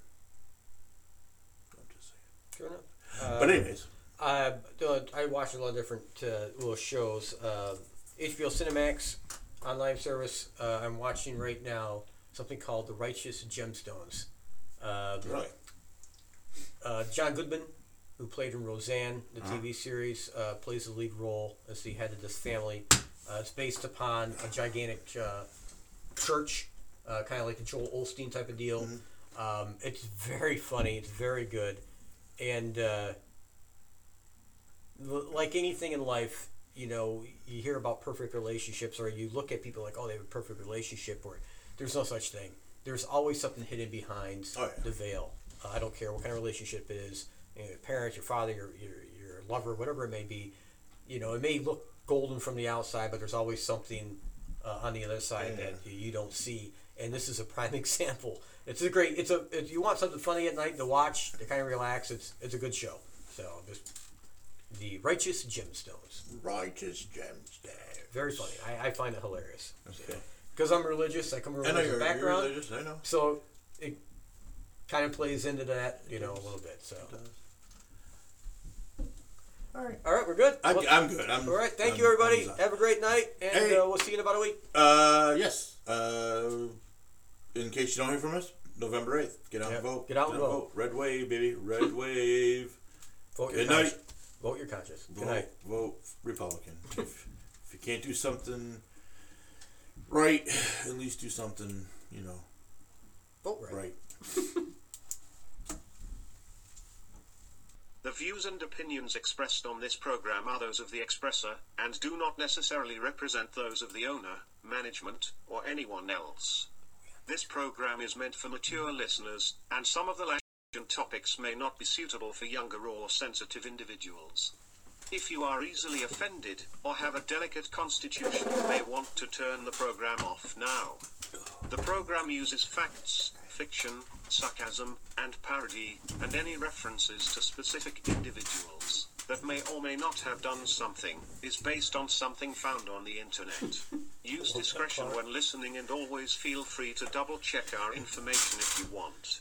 I'm just saying. Sure enough. But anyways, I I watch a lot of different uh, little shows. Uh, HBO Cinemax online service. Uh, I'm watching right now something called The Righteous Gemstones. Uh, really, uh, John Goodman, who played in Roseanne, the Uh-huh. TV series, uh, plays the lead role as the head of this family. Uh, it's based upon a gigantic uh, church, uh, kind of like the Joel Osteen type of deal. Um, it's very funny. It's very good, and uh, like anything in life, you know, you hear about perfect relationships, or you look at people like, oh, they have a perfect relationship, or there's no such thing. There's always something hidden behind Oh, yeah. the veil. Uh, I don't care what kind of relationship it is, you know, your parents, your father, your, your your lover, whatever it may be. You know, it may look golden from the outside, but there's always something uh, on the other side Yeah. that you, you don't see. And this is a prime example. It's a great. It's a. If you want something funny at night to watch to kind of relax, it's it's a good show. So just the Righteous Gemstones. Righteous Gemstones. Very funny. I, I find it hilarious. Okay. Because I'm religious, I come from a religious you're, background. you're religious. I know. So it kind of plays into that, you know, a little bit. So, All right. all right, we're good. I'm, Well, I'm good. I'm, all right, thank I'm- you, everybody. Have a great night, and Hey. uh, we'll see you in about a week. Uh, yes. Uh, in case you don't hear from us, November eighth. Get out Yep. and vote. Get out and vote. Red wave, baby. Red wave. Vote Good night. conscience. Vote your conscience. Good vote, night. vote Republican. if, if you can't do something right, at least do something, you know, Vote right. right. The views and opinions expressed on this program are those of the expresser, and do not necessarily represent those of the owner, management, or anyone else. This program is meant for mature listeners, and some of the language and topics may not be suitable for younger or sensitive individuals. If you are easily offended, or have a delicate constitution, you may want to turn the program off now. The program uses facts, fiction, sarcasm, and parody, and any references to specific individuals that may or may not have done something is based on something found on the internet. Use discretion when listening and always feel free to double check our information if you want.